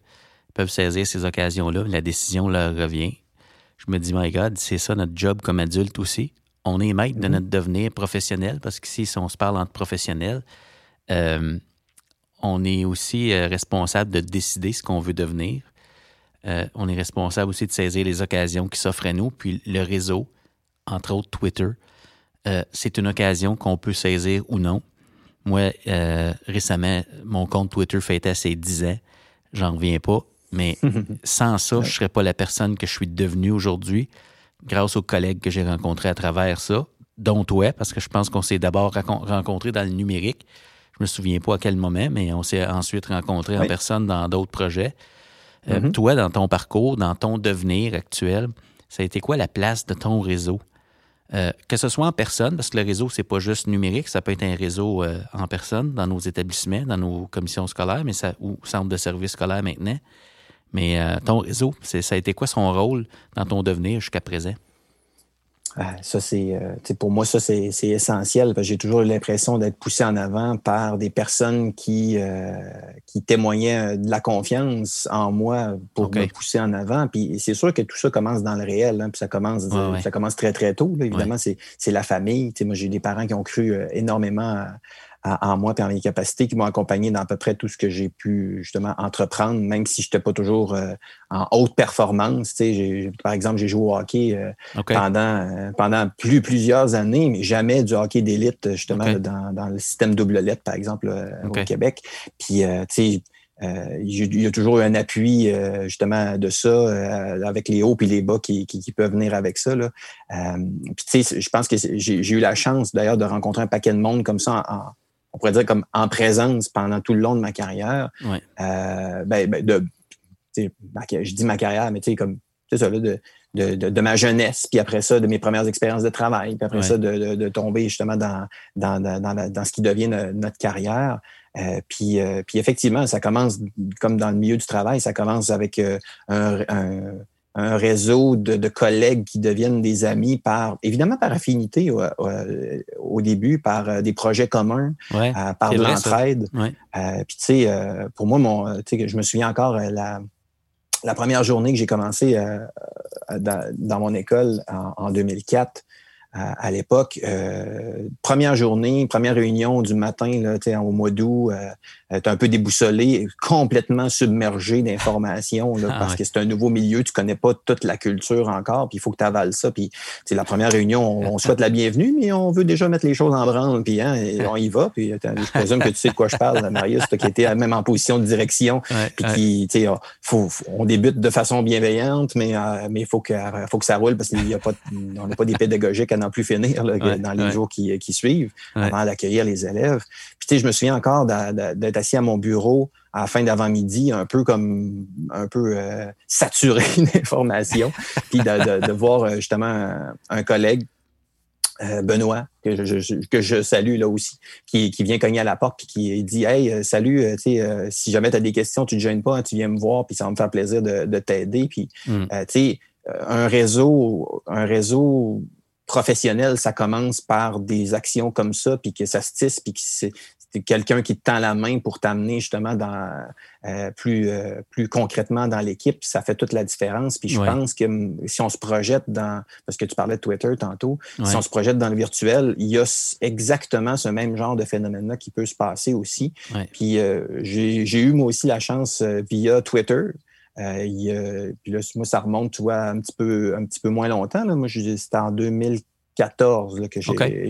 ils peuvent saisir ces occasions-là, la décision leur revient. Je me dis, my God, c'est ça notre job comme adulte aussi. On est maître de mm-hmm. notre devenir professionnel parce qu'ici, si on se parle entre professionnels, euh, on est aussi euh, responsable de décider ce qu'on veut devenir. Euh, on est responsable aussi de saisir les occasions qui s'offrent à nous. Puis le réseau, entre autres Twitter, euh, c'est une occasion qu'on peut saisir ou non. Moi, euh, récemment, mon compte Twitter fêtait ses 10 ans. J'en reviens pas. Mais sans ça, je ne serais pas la personne que je suis devenue aujourd'hui, grâce aux collègues que j'ai rencontrés à travers ça, dont toi, parce que je pense qu'on s'est d'abord rencontrés dans le numérique. Je me souviens pas à quel moment, mais on s'est ensuite rencontrés en personne dans d'autres projets. Euh, mm-hmm. Toi, dans ton parcours, dans ton devenir actuel, ça a été quoi la place de ton réseau? Euh, que ce soit en personne, parce que le réseau, c'est pas juste numérique, ça peut être un réseau euh, en personne dans nos établissements, dans nos commissions scolaires, mais ça, ou centre de services scolaires maintenant. Mais ton réseau, ça a été quoi son rôle dans ton devenir jusqu'à présent? Ah, ça, c'est, euh, pour moi, ça, c'est, essentiel. J'ai toujours eu l'impression d'être poussé en avant par des personnes qui, euh, qui témoignaient de la confiance en moi pour me pousser en avant. Puis c'est sûr que tout ça commence dans le réel. Hein, puis ça commence, ça commence très, très tôt. Évidemment, c'est, la famille. moi, j'ai des parents qui ont cru euh, énormément à, en moi et en mes capacités qui m'ont accompagné dans à peu près tout ce que j'ai pu justement entreprendre, même si je n'étais pas toujours euh, en haute performance. par exemple, j'ai joué au hockey euh, pendant, euh, pendant plus, plusieurs années, mais jamais du hockey d'élite, justement, dans, le système double lettre, par exemple, au Québec. Puis, tu sais, il y a toujours eu un appui justement de ça avec les hauts et les bas qui, peuvent venir avec ça. Là. puis tu sais, je pense que j'ai eu la chance d'ailleurs de rencontrer un paquet de monde comme ça en, on pourrait dire comme en présence pendant tout le long de ma carrière, euh, ben, ben, de je dis ma carrière, mais tu sais, comme, c'est ça, là, de, de, de, ma jeunesse, puis après ça, de mes premières expériences de travail, puis après ça, de, de, tomber justement dans, dans, dans, dans, ce qui devient notre carrière. Euh, puis, euh, puis effectivement, ça commence comme dans le milieu du travail, ça commence avec euh, un, un, un, réseau de, de, collègues qui deviennent des amis par, évidemment par affinité au, au début, par des projets communs, par de l'entraide. puis tu sais, pour moi, mon, je me souviens encore la la première journée que j'ai commencé euh, dans, mon école en, 2004, à, l'époque, euh, première journée, première réunion du matin, là, au mois d'août, euh, euh, tu es un peu déboussolé, complètement submergé d'informations ah parce que c'est un nouveau milieu, tu connais pas toute la culture encore, puis il faut que tu avales ça. Puis la première réunion, on, souhaite la bienvenue, mais on veut déjà mettre les choses en branle, puis hein, on y va. Puis je présume que tu sais de quoi je parle, Marius, toi qui étais même en position de direction, puis qui, sais, faut, on débute de façon bienveillante, mais euh, mais il faut que faut que ça roule parce qu'il y a pas, on n'a pas des pédagogiques à n'en plus finir dans les jours qui, qui suivent avant d'accueillir les élèves. Puis tu sais, je me souviens encore d'être à mon bureau à la fin d'avant-midi, un peu comme un peu euh, saturé d'informations, puis de, voir euh, justement un, collègue, euh, Benoît, que je, que je salue là aussi, qui, vient cogner à la porte puis qui dit Hey, salut, si jamais tu as des questions, tu ne te gênes pas, hein, tu viens me voir, puis ça va me faire plaisir de, t'aider. Puis hmm. tu sais, un réseau, un réseau professionnel, ça commence par des actions comme ça, puis que ça se tisse, puis que c'est quelqu'un qui te tend la main pour t'amener justement dans euh, plus euh, plus concrètement dans l'équipe, ça fait toute la différence. Puis je pense que si on se projette dans parce que tu parlais de Twitter tantôt, si on se projette dans le virtuel, il y a exactement ce même genre de phénomène-là qui peut se passer aussi. Puis euh, j'ai eu moi aussi la chance via Twitter. Puis là, moi, ça remonte, tu vois, un petit peu, un petit peu moins longtemps. Là. Moi, c'était en 2000 14 là, que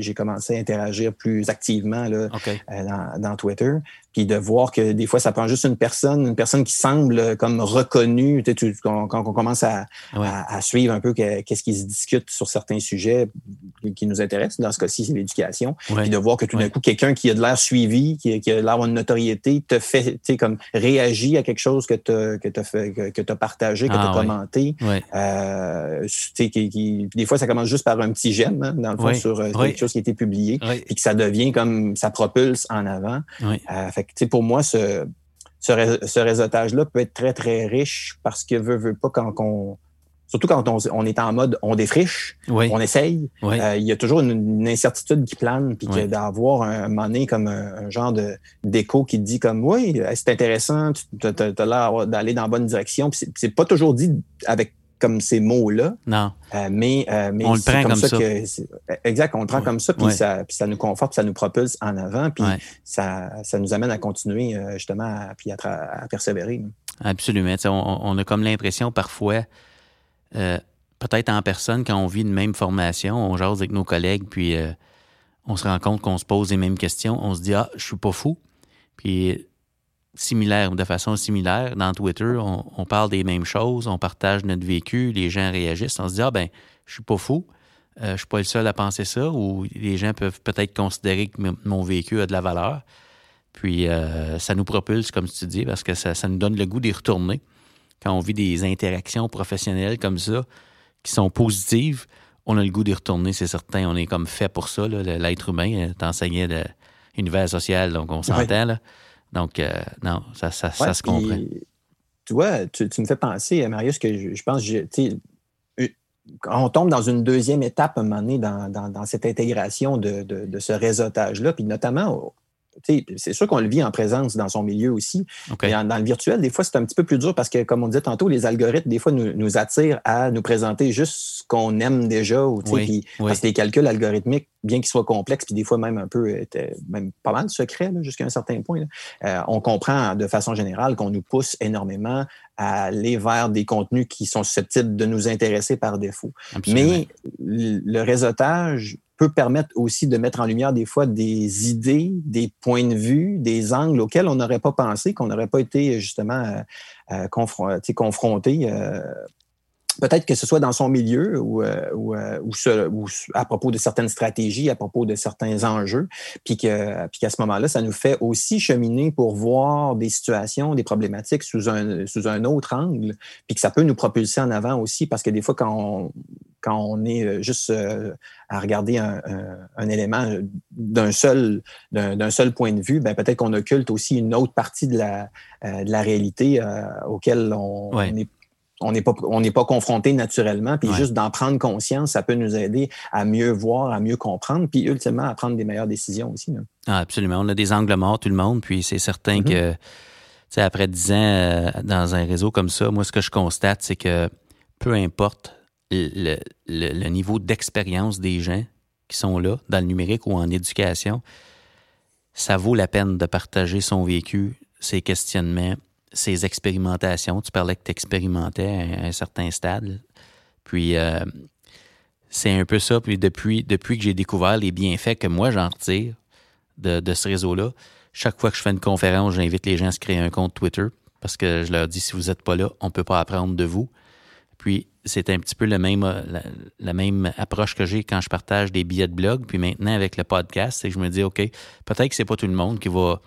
j'ai commencé à interagir plus activement là, euh, dans, dans, Twitter puis de voir que des fois, ça prend juste une personne, une personne qui semble comme reconnue, tu, quand, on commence à, à, suivre un peu qu'est-ce qui se discute sur certains sujets qui nous intéressent, dans ce cas-ci, c'est l'éducation, puis de voir que tout d'un coup, quelqu'un qui a de l'air suivi, qui, qui a l'air de notoriété, te fait, tu sais, comme réagit à quelque chose que tu as, que as, fait, que, que as partagé, que tu as ah commenté. Euh, qui, qui, des fois, ça commence juste par un petit j'aime, hein, dans le fond, sur euh, quelque chose qui a été publié, puis que ça devient comme, ça propulse en avant. Euh, pour moi, ce, ce, réseautage-là peut être très, très riche parce que veut, veut pas quand on. Surtout quand on, est en mode on défriche, on essaye, euh, il y a toujours une, incertitude qui plane, puis d'avoir un, un comme un, genre de d'écho qui te dit comme oui, c'est intéressant, tu as, l'air d'aller dans la bonne direction. C'est pas toujours dit avec comme ces mots-là. Non. Euh, mais, euh, mais on le prend comme, ça. exact, on le prend comme ça, puis, ça, puis ça nous conforte, ça nous propulse en avant, puis ça, ça nous amène à continuer euh, justement à, puis à, persévérer. Absolument. On, a comme l'impression parfois, peut-être en personne, quand on vit une même formation, on jase avec nos collègues, puis on se rend compte qu'on se pose les mêmes questions, on se dit Ah, je suis pas fou. Puis similaire, de façon similaire. Dans Twitter, on, parle des mêmes choses, on partage notre vécu, les gens réagissent. On se dit, ah ben, je suis pas fou, euh, je suis pas le seul à penser ça, ou les gens peuvent peut-être considérer que mon vécu a de la valeur. Puis euh, ça nous propulse, comme tu dis, parce que ça, nous donne le goût d'y retourner. Quand on vit des interactions professionnelles comme ça, qui sont positives, on a le goût d'y retourner, c'est certain. On est comme fait pour ça. L'être humain, t'enseignais de l'univers social, donc on s'entend. là. Donc, euh, non, ça, ça, se comprend. Tu vois, tu, me fais penser, Marius, que je, pense, on tombe dans une deuxième étape à un moment donné dans, cette intégration de, ce réseautage-là, puis notamment c'est sûr qu'on le vit en présence dans son milieu aussi. dans le virtuel, des fois, c'est un petit peu plus dur parce que, comme on disait tantôt, les algorithmes, des fois, nous, attirent à nous présenter juste ce qu'on aime déjà. Ou, Parce que les calculs algorithmiques, bien qu'ils soient complexes, puis des fois même un peu, même pas mal secrets jusqu'à un certain point, euh, on comprend de façon générale qu'on nous pousse énormément à aller vers des contenus qui sont susceptibles de nous intéresser par défaut. Mais le réseautage peut permettre aussi de mettre en lumière des fois des idées, des points de vue, des angles auxquels on n'aurait pas pensé, qu'on n'aurait pas été justement euh, euh confronté. Euh, peut-être que ce soit dans son milieu ou, euh, ou, euh, ou, à propos de certaines stratégies, à propos de certains enjeux, puis qu'à ce moment-là, ça nous fait aussi cheminer pour voir des situations, des problématiques sous un sous un autre angle, puis que ça peut nous propulser en avant aussi, parce que des fois quand on, quand on est euh, juste à regarder un, un, élément d'un seul d'un seul point de vue, ben peut-être qu'on occulte aussi une autre partie de la de la réalité auquel on, on est on n'est pas on n'est pas confronté naturellement puis juste d'en prendre conscience ça peut nous aider à mieux voir à mieux comprendre puis ultimement à prendre des meilleures décisions aussi ah, absolument. On a des angles morts tout le monde puis c'est certain mm-hmm. que après dix ans euh, dans un réseau comme ça moi ce que je constate c'est que peu importe le, le niveau d'expérience des gens qui sont là dans le numérique ou en éducation ça vaut la peine de partager son vécu ses questionnements ces expérimentations. Tu parlais que tu expérimentais à un certain stade. Puis euh, c'est un peu ça. Puis depuis, depuis que j'ai découvert les bienfaits que moi j'en retire de, ce réseau-là, chaque fois que je fais une conférence, j'invite les gens à se créer un compte Twitter parce que je leur dis si vous n'êtes pas là, on ne peut pas apprendre de vous. Puis c'est un petit peu le même, la, même approche que j'ai quand je partage des billets de blog. Puis maintenant, avec le podcast, c'est que je me dis, OK, peut-être que c'est pas tout le monde qui va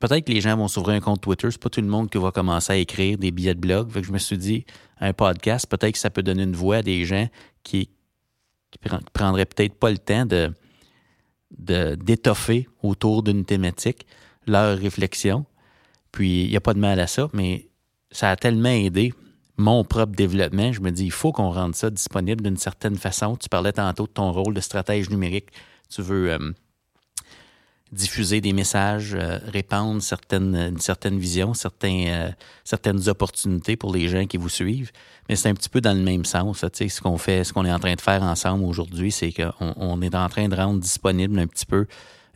peut-être que les gens vont s'ouvrir un compte Twitter. C'est pas tout le monde qui va commencer à écrire des billets de blog. Fait que je me suis dit, un podcast, peut-être que ça peut donner une voix à des gens qui, qui prendraient peut-être pas le temps de d'étoffer autour d'une thématique leur réflexion. Puis il n'y a pas de mal à ça, mais ça a tellement aidé mon propre développement. Je me dis, il faut qu'on rende ça disponible d'une certaine façon. Tu parlais tantôt de ton rôle de stratège numérique. Tu veux euh, diffuser des messages, euh, répandre certaines, une certaine vision, certains, euh, certaines opportunités pour les gens qui vous suivent. Mais c'est un petit peu dans le même sens. ce qu'on fait, ce qu'on est en train de faire ensemble aujourd'hui, c'est qu'on on est en train de rendre disponible un petit peu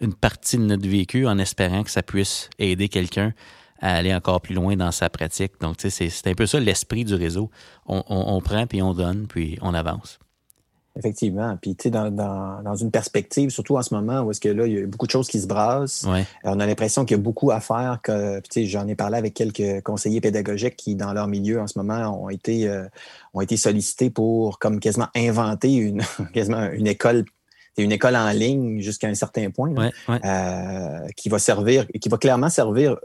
une partie de notre vécu en espérant que ça puisse aider quelqu'un à aller encore plus loin dans sa pratique. Donc, c'est un peu ça l'esprit du réseau. On prend, puis on donne, puis on avance. Effectivement. Puis, tu sais, dans, dans, dans, une perspective, surtout en ce moment où est-ce que là, il y a beaucoup de choses qui se brassent. Ouais. On a l'impression qu'il y a beaucoup à faire. Que, tu sais, j'en ai parlé avec quelques conseillers pédagogiques qui, dans leur milieu en ce moment, ont été, euh, ont été sollicités pour comme quasiment inventer une, quasiment une école une école en ligne jusqu'à un certain point, ouais, euh, qui va servir, qui va clairement servir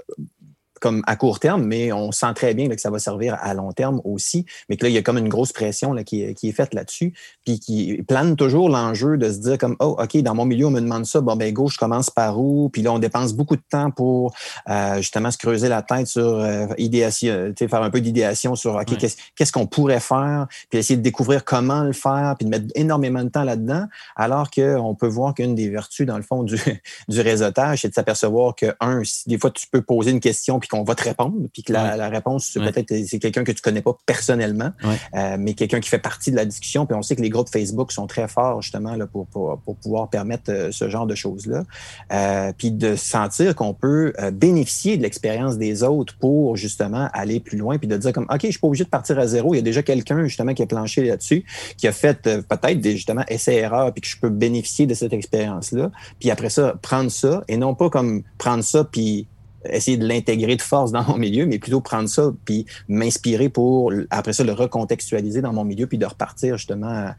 comme à court terme, mais on sent très bien que ça va servir à long terme aussi. Mais que là, il y a comme une grosse pression là, qui, est faite là-dessus, puis qui plane toujours l'enjeu de se dire comme oh ok dans mon milieu on me demande ça, bon ben go je commence par où, puis là on dépense beaucoup de temps pour euh, justement se creuser la tête sur euh, idéation, faire un peu d'idéation sur ok qu'est-ce qu'on pourrait faire, puis essayer de découvrir comment le faire, puis de mettre énormément de temps là-dedans, alors qu'on peut voir qu'une des vertus dans le fond du, du réseautage, c'est de s'apercevoir que un, des fois tu peux poser une question puis qu'on va te répondre, puis que la, réponse, peut-être, c'est quelqu'un que tu connais pas personnellement, euh, mais quelqu'un qui fait partie de la discussion. Puis on sait que les groupes Facebook sont très forts, justement, là, pour, pour, pouvoir permettre euh, ce genre de choses-là. Euh, puis de sentir qu'on peut bénéficier de l'expérience des autres pour, justement, aller plus loin, puis de dire comme, OK, je suis pas obligé de partir à zéro. Il y a déjà quelqu'un, justement, qui a planché là-dessus, qui a fait peut-être, justement, essai-erreur, puis que je peux bénéficier de cette expérience-là. Puis après ça, prendre ça, et non pas comme prendre ça, puis essayer de l'intégrer de force dans mon milieu, mais plutôt prendre ça puis m'inspirer pour après ça le recontextualiser dans mon milieu puis de repartir justement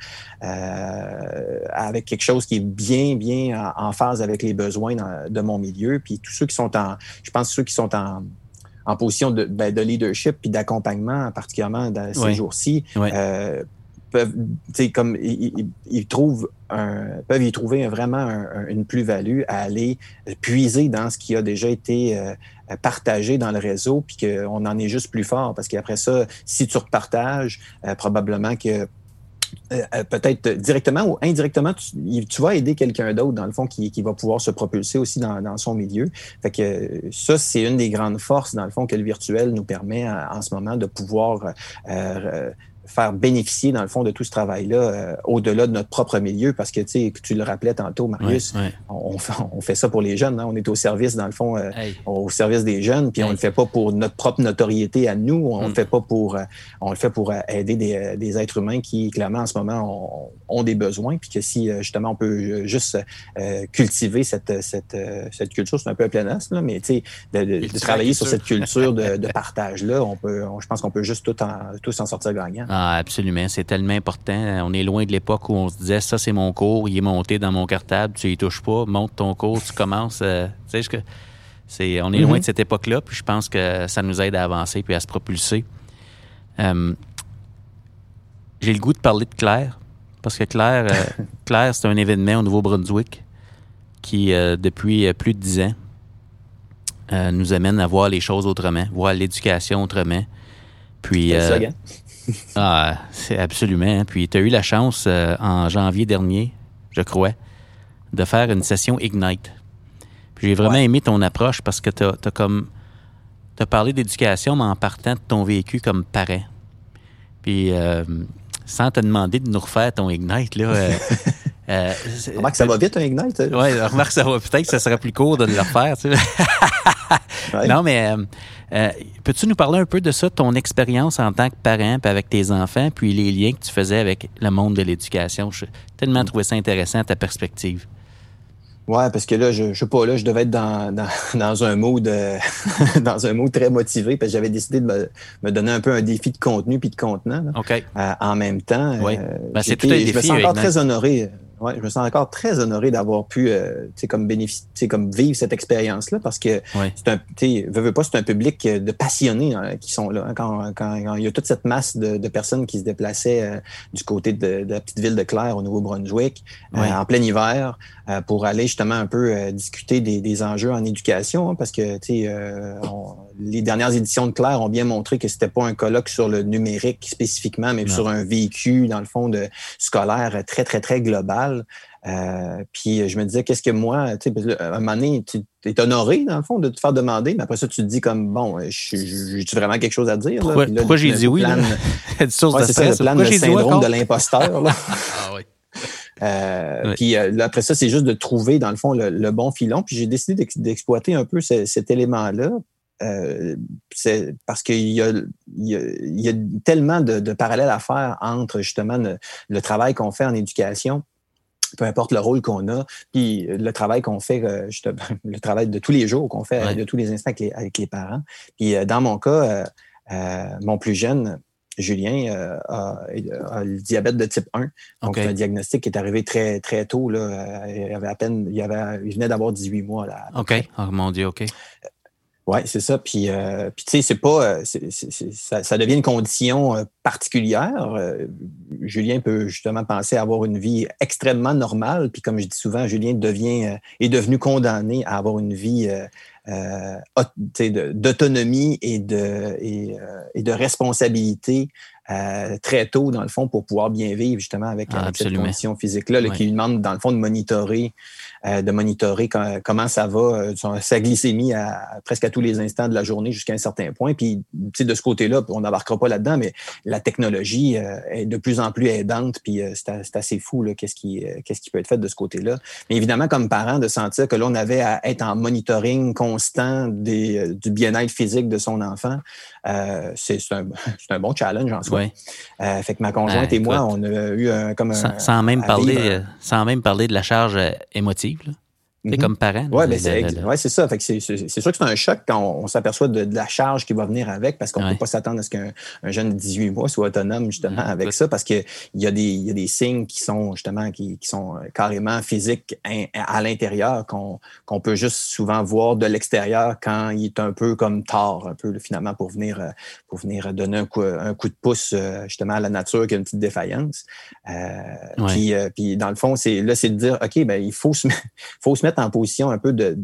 euh, avec quelque chose qui est bien bien en, phase avec les besoins de mon milieu. Puis tous ceux qui sont en je pense ceux qui sont en en position de, ben, de leadership puis d'accompagnement particulièrement dans ces jours-ci euh, peuvent, comme ils, trouvent un, peuvent y trouver vraiment une plus-value à aller puiser dans ce qui a déjà été euh, partagé dans le réseau, puis qu'on en est juste plus fort. Parce qu'après ça, si tu repartages, euh, probablement que euh, peut-être directement ou indirectement, tu, vas aider quelqu'un d'autre, dans le fond, qui, va pouvoir se propulser aussi dans, son milieu. Fait que ça, c'est une des grandes forces, dans le fond, que le virtuel nous permet en, ce moment de pouvoir faire bénéficier, dans le fond, de tout ce travail-là euh, au-delà de notre propre milieu, parce que, tu sais, tu le rappelais tantôt, Marius, On, fait, ça pour les jeunes. Hein. On est au service, dans le fond, euh, au service des jeunes, puis on le fait pas pour notre propre notoriété à nous, on le mm. fait pas pour, euh, on le fait pour aider des, êtres humains qui, clairement, en ce moment, ont, des besoins, puis que si, justement, on peut juste cultiver cette, cette, cette culture, c'est un peu un pléonasme, là, mais, tu sais, de, travailler sur cette culture de, partage-là, on peut, je pense qu'on peut juste tout en, tous en sortir gagnant. Ah, absolument. C'est tellement important. On est loin de l'époque où on se disait ça, c'est mon cours, il est monté dans mon cartable, tu y touches pas, monte ton cours, tu commences. Euh, tu sais, c'est, on est loin mhm. de cette époque-là, puis je pense que ça nous aide à avancer puis à se propulser. Euh, j'ai le goût de parler de Claire, parce que Claire, euh, Claire c'est un événement au Nouveau-Brunswick qui, depuis plus de dix ans, nous amène à voir les choses autrement, voir l'éducation autrement. Puis, ah, c'est absolument. Hein. Puis tu as eu la chance euh, en janvier dernier, je crois, de faire une session Ignite. Puis j'ai vraiment aimé ton approche parce que tu as, comme. Tu parlé d'éducation, mais en partant de ton vécu comme parent. Puis euh, sans te demander de nous refaire ton Ignite, là. Euh, remarque, ça va vite un Ignite. Oui, remarque, ça va. Peut-être que ça serait plus court de le refaire. Tu sais. Non, mais euh, peux-tu nous parler un peu de ça, ton expérience en tant que parent, puis avec tes enfants, puis les liens que tu faisais avec le monde de l'éducation? J'ai tellement trouvé ça intéressant, ta perspective. Oui, parce que là, je, ne sais pas, là, je devais être dans, dans, un mood dans un mood très motivé, parce que j'avais décidé de me, donner un peu un défi de contenu puis de contenant euh, en même temps. Oui. Euh, ben, c'est tout un défi. Je me sens encore très honoré. Ouais, je me sens encore très honoré d'avoir pu euh, comme bénéficier, comme vivre cette expérience-là parce que c'est un, veux, veux pas, c'est un public euh, de passionnés hein, qui sont là. Hein, quand, quand, il y a toute cette masse de, de personnes qui se déplaçaient euh, du côté de, de, la petite ville de Clare au Nouveau-Brunswick euh, en plein hiver pour aller justement un peu discuter des, des, enjeux en éducation hein, parce que les dernières éditions de Claire ont bien montré que c'était pas un colloque sur le numérique spécifiquement, mais sur un vécu dans le fond de scolaire très très très global. Euh, puis je me disais, qu'est-ce que moi, tu sais, à un moment donné, tu es honoré, dans le fond, de te faire demander, mais après ça, tu te dis comme, bon, j'ai vraiment quelque chose à dire? Pourquoi, j'ai dit oui? c'est ça, le plan de syndrome de l'imposteur. ah oui. Euh, puis euh, après ça, c'est juste de trouver, dans le fond, le, bon filon. Puis j'ai décidé d'exploiter un peu cet élément-là. c'est parce qu'il y a, y, a, tellement de, parallèles à faire entre justement le travail qu'on fait en éducation peu importe le rôle qu'on a, puis le travail qu'on fait, euh, le travail de tous les jours qu'on fait de tous les instants avec les, parents. Puis euh, dans mon cas, euh, mon plus jeune, Julien, a, le diabète de type 1. Donc, un diagnostic qui est arrivé très, très tôt. Là. Il avait à peine, il, avait, il venait d'avoir 18 mois. Là, OK. Oh, mon Dieu, OK. Oui, c'est ça. Puis, euh, puis tu sais, c'est pas, euh, ça, ça, devient une condition euh, particulière. Julien peut justement penser avoir une vie extrêmement normale. Puis comme je dis souvent, Julien devient, est devenu condamné à avoir une vie d'autonomie et de, et, et, de responsabilité très tôt, dans le fond, pour pouvoir bien vivre justement avec, ah, cette condition physique-là, qui lui demande, dans le fond, de monitorer euh, de monitorer comment ça va, euh, sa glycémie à, presque à tous les instants de la journée jusqu'à un certain point. Puis, de ce côté-là, on n'embarquera pas là-dedans, mais la technologie euh, est de plus en plus aidante, puis c'est assez fou qu'est-ce qui, qu'est-ce qui peut être fait de ce côté-là. Mais évidemment, comme parent, de sentir que là, on avait à être en monitoring constant des, du bien-être physique de son enfant, c'est un, un, bon challenge en soi. fait que ma conjointe et moi, on a eu un, comme un... Sans, même parler, sans même parler de la charge émotive fleksible. Mhm. comme parent. Oui, ben c'est ça. c'est sûr que c'est un choc quand on, s'aperçoit de, la charge qui va venir avec parce qu'on ne peut pas s'attendre à ce qu'un jeune de 18 mois soit autonome justement avec ça parce qu'il y, a des, y a des signes qui sont justement qui, sont euh, carrément physiques à l'intérieur qu'on peut juste souvent voir de l'extérieur quand il est un peu comme tard, un peu finalement pour venir, euh, pour venir donner un coup, un coup de pouce euh, justement à la nature qui a une petite défaillance. puis, puis dans le fond, c'est là, c'est de dire, OK, ben il faut se, faut se mettre en position un peu de,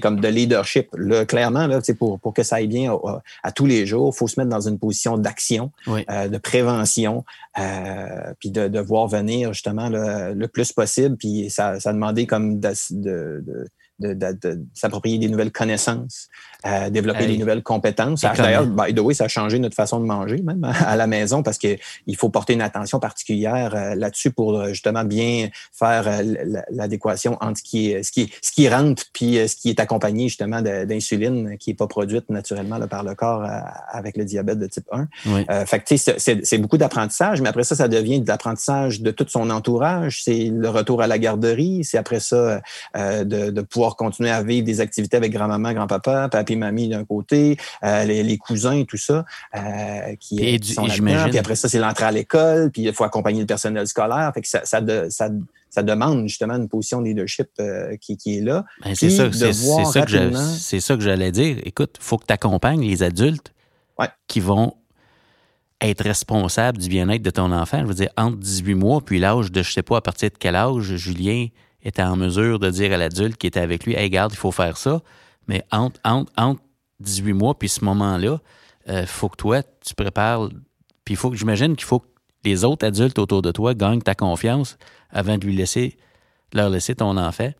comme de leadership. Là, clairement, là, pour, pour que ça aille bien à, tous les jours, il faut se mettre dans une position d'action, euh, de prévention, euh, puis de, de, voir venir justement le plus possible. Puis ça, ça a demandé comme de, de, s'approprier des nouvelles connaissances, euh, développer des nouvelles compétences. D'ailleurs, by the way, ça a changé notre façon de manger même à la maison parce qu'il faut porter une attention particulière euh, là-dessus pour euh, justement bien faire l'adéquation entre ce qui, est, ce, qui ce qui rentre puis ce qui est accompagné justement d'insuline qui n'est pas produite naturellement là, par le corps avec le diabète de type 1. Oui. fait que c'est beaucoup d'apprentissage, mais après ça, ça devient de l'apprentissage de tout son entourage. C'est le retour à la garderie, c'est après ça de, de pouvoir continuer à vivre des activités avec grand-maman, grand-papa, mamie d'un côté, euh, les, cousins, tout ça, euh, qui et sont là Puis après ça, c'est l'entrée à l'école, puis il faut accompagner le personnel scolaire. Fait que ça, ça, ça, demande justement une position de leadership euh, qui, qui, est là. Ben, c'est ça, c'est ça, que j'allais dire. Écoute, il faut que tu accompagnes les adultes qui vont être responsables du bien-être de ton enfant. Je veux dire, entre 18 mois puis l'âge de, je sais pas à partir de quel âge, Julien était en mesure de dire à l'adulte qui était avec lui Hey, garde, il faut faire ça. Mais entre, entre, 18 mois puis ce moment-là, il euh, faut que toi, tu prépares. Puis il faut que j'imagine qu'il faut que les autres adultes autour de toi gagnent ta confiance avant de lui laisser leur laisser ton enfant.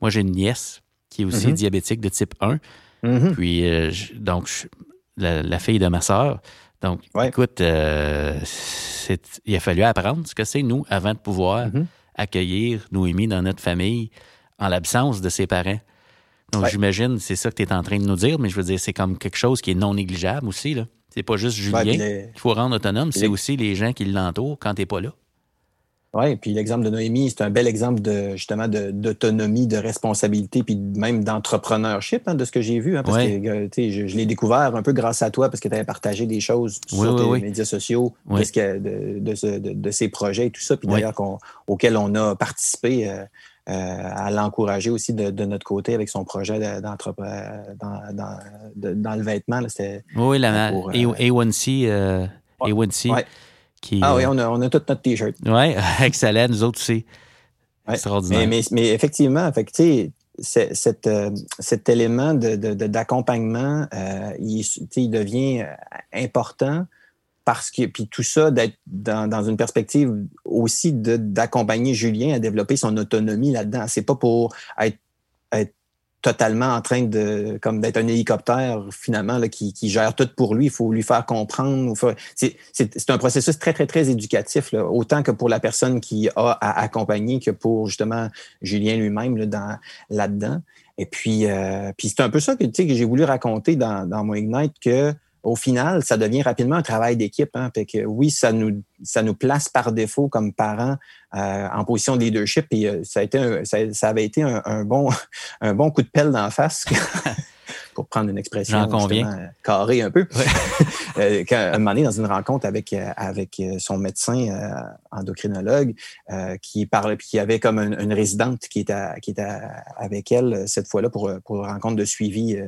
Moi, j'ai une nièce qui est aussi mm-hmm. diabétique de type 1. Mm-hmm. Puis, euh, donc, la, fille de ma sœur. Donc, écoute, euh, il a fallu apprendre ce que c'est, nous, avant de pouvoir mm-hmm accueillir Noémie dans notre famille en l'absence de ses parents. Donc, j'imagine, c'est ça que tu es en train de nous dire, mais je veux dire, c'est comme quelque chose qui est non négligeable aussi. Là. C'est pas juste Julien qu'il faut rendre autonome, c'est aussi les gens qui l'entourent quand tu n'es pas là. Oui, puis l'exemple de Noémie, c'est un bel exemple de justement d'autonomie, de, responsabilité, puis même d'entrepreneurship, hein, de ce que j'ai vu. Hein, parce que euh, je, je l'ai découvert un peu grâce à toi parce que tu avais partagé des choses sur tes médias sociaux que de, de, de, ces projets et tout ça, puis d'ailleurs auxquels on a participé. Euh, à l'encourager aussi de, notre côté avec son projet dans, dans, dans, le vêtement. oui, la A1C, A1C ah oui, euh, on a, on a tout notre T-shirt. Oui, excellent. Nous autres aussi. Extraordinaire. Mais, mais, effectivement, fait cet, euh, cet élément d'accompagnement, de, euh, il, il, devient important parce que, puis tout ça, d'être dans, dans, une perspective aussi d'accompagner Julien à développer son autonomie là-dedans. C'est pas pour être, être totalement en train de comme d'être un hélicoptère finalement là, qui, qui, gère tout pour lui. Il faut lui faire comprendre. C'est un processus très, très, très éducatif, là, autant que pour la personne qui a à accompagner que pour justement Julien lui-même là, là-dedans. Et puis, euh, puis c'est un peu ça que, que j'ai voulu raconter dans, dans mon Ignite que au final, ça devient rapidement un travail d'équipe. Hein, que oui, ça nous, ça nous place par défaut comme parents euh, en position de leadership. Et euh, ça, a été ça, avait été un, bon, un bon coup de pelle d'en face. pour prendre une expression carrée un peu. Ouais. euh, un moment donné, dans une rencontre avec, avec son médecin endocrinologue, qui parlait, puis qui avait comme une, résidente qui était, qui était avec elle cette fois-là pour, pour une rencontre de suivi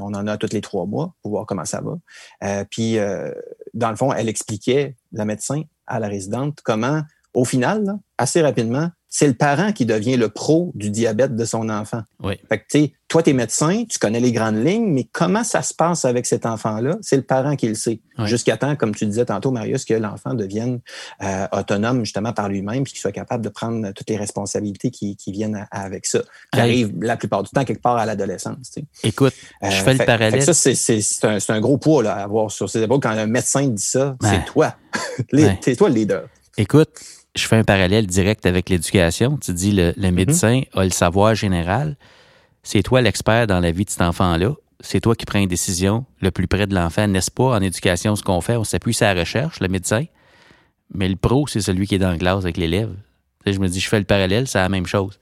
on en a tous les trois mois pour voir comment ça va. Euh, puis, euh, dans le fond, elle expliquait, la médecin, à la résidente, comment, au final, assez rapidement, c'est le parent qui devient le pro du diabète de son enfant. Oui. Fait que, toi, tu es médecin, tu connais les grandes lignes, mais comment ça se passe avec cet enfant-là? C'est le parent qui le sait. Jusqu'à temps, comme tu disais tantôt, Marius, que l'enfant devienne euh, autonome justement par lui-même, puis qu'il soit capable de prendre toutes les responsabilités qui, viennent avec ça. Qui arrive la plupart du temps quelque part à l'adolescence. Écoute, je fais le parallèle. ça, c'est un, un, gros poids là, à avoir sur ses épaules. Quand un médecin dit ça, c'est toi. c'est toi le leader. Écoute, je fais un parallèle direct avec l'éducation. Tu dis le, le mhm. médecin a le savoir général. C'est toi l'expert dans la vie de cet enfant-là. C'est toi qui prends une décision le plus près de l'enfant, n'est-ce pas? En éducation, ce qu'on fait, on s'appuie sur la recherche, le médecin. Mais le pro, c'est celui qui est dans la classe avec l'élève. Je me dis, je fais le parallèle, c'est la même chose.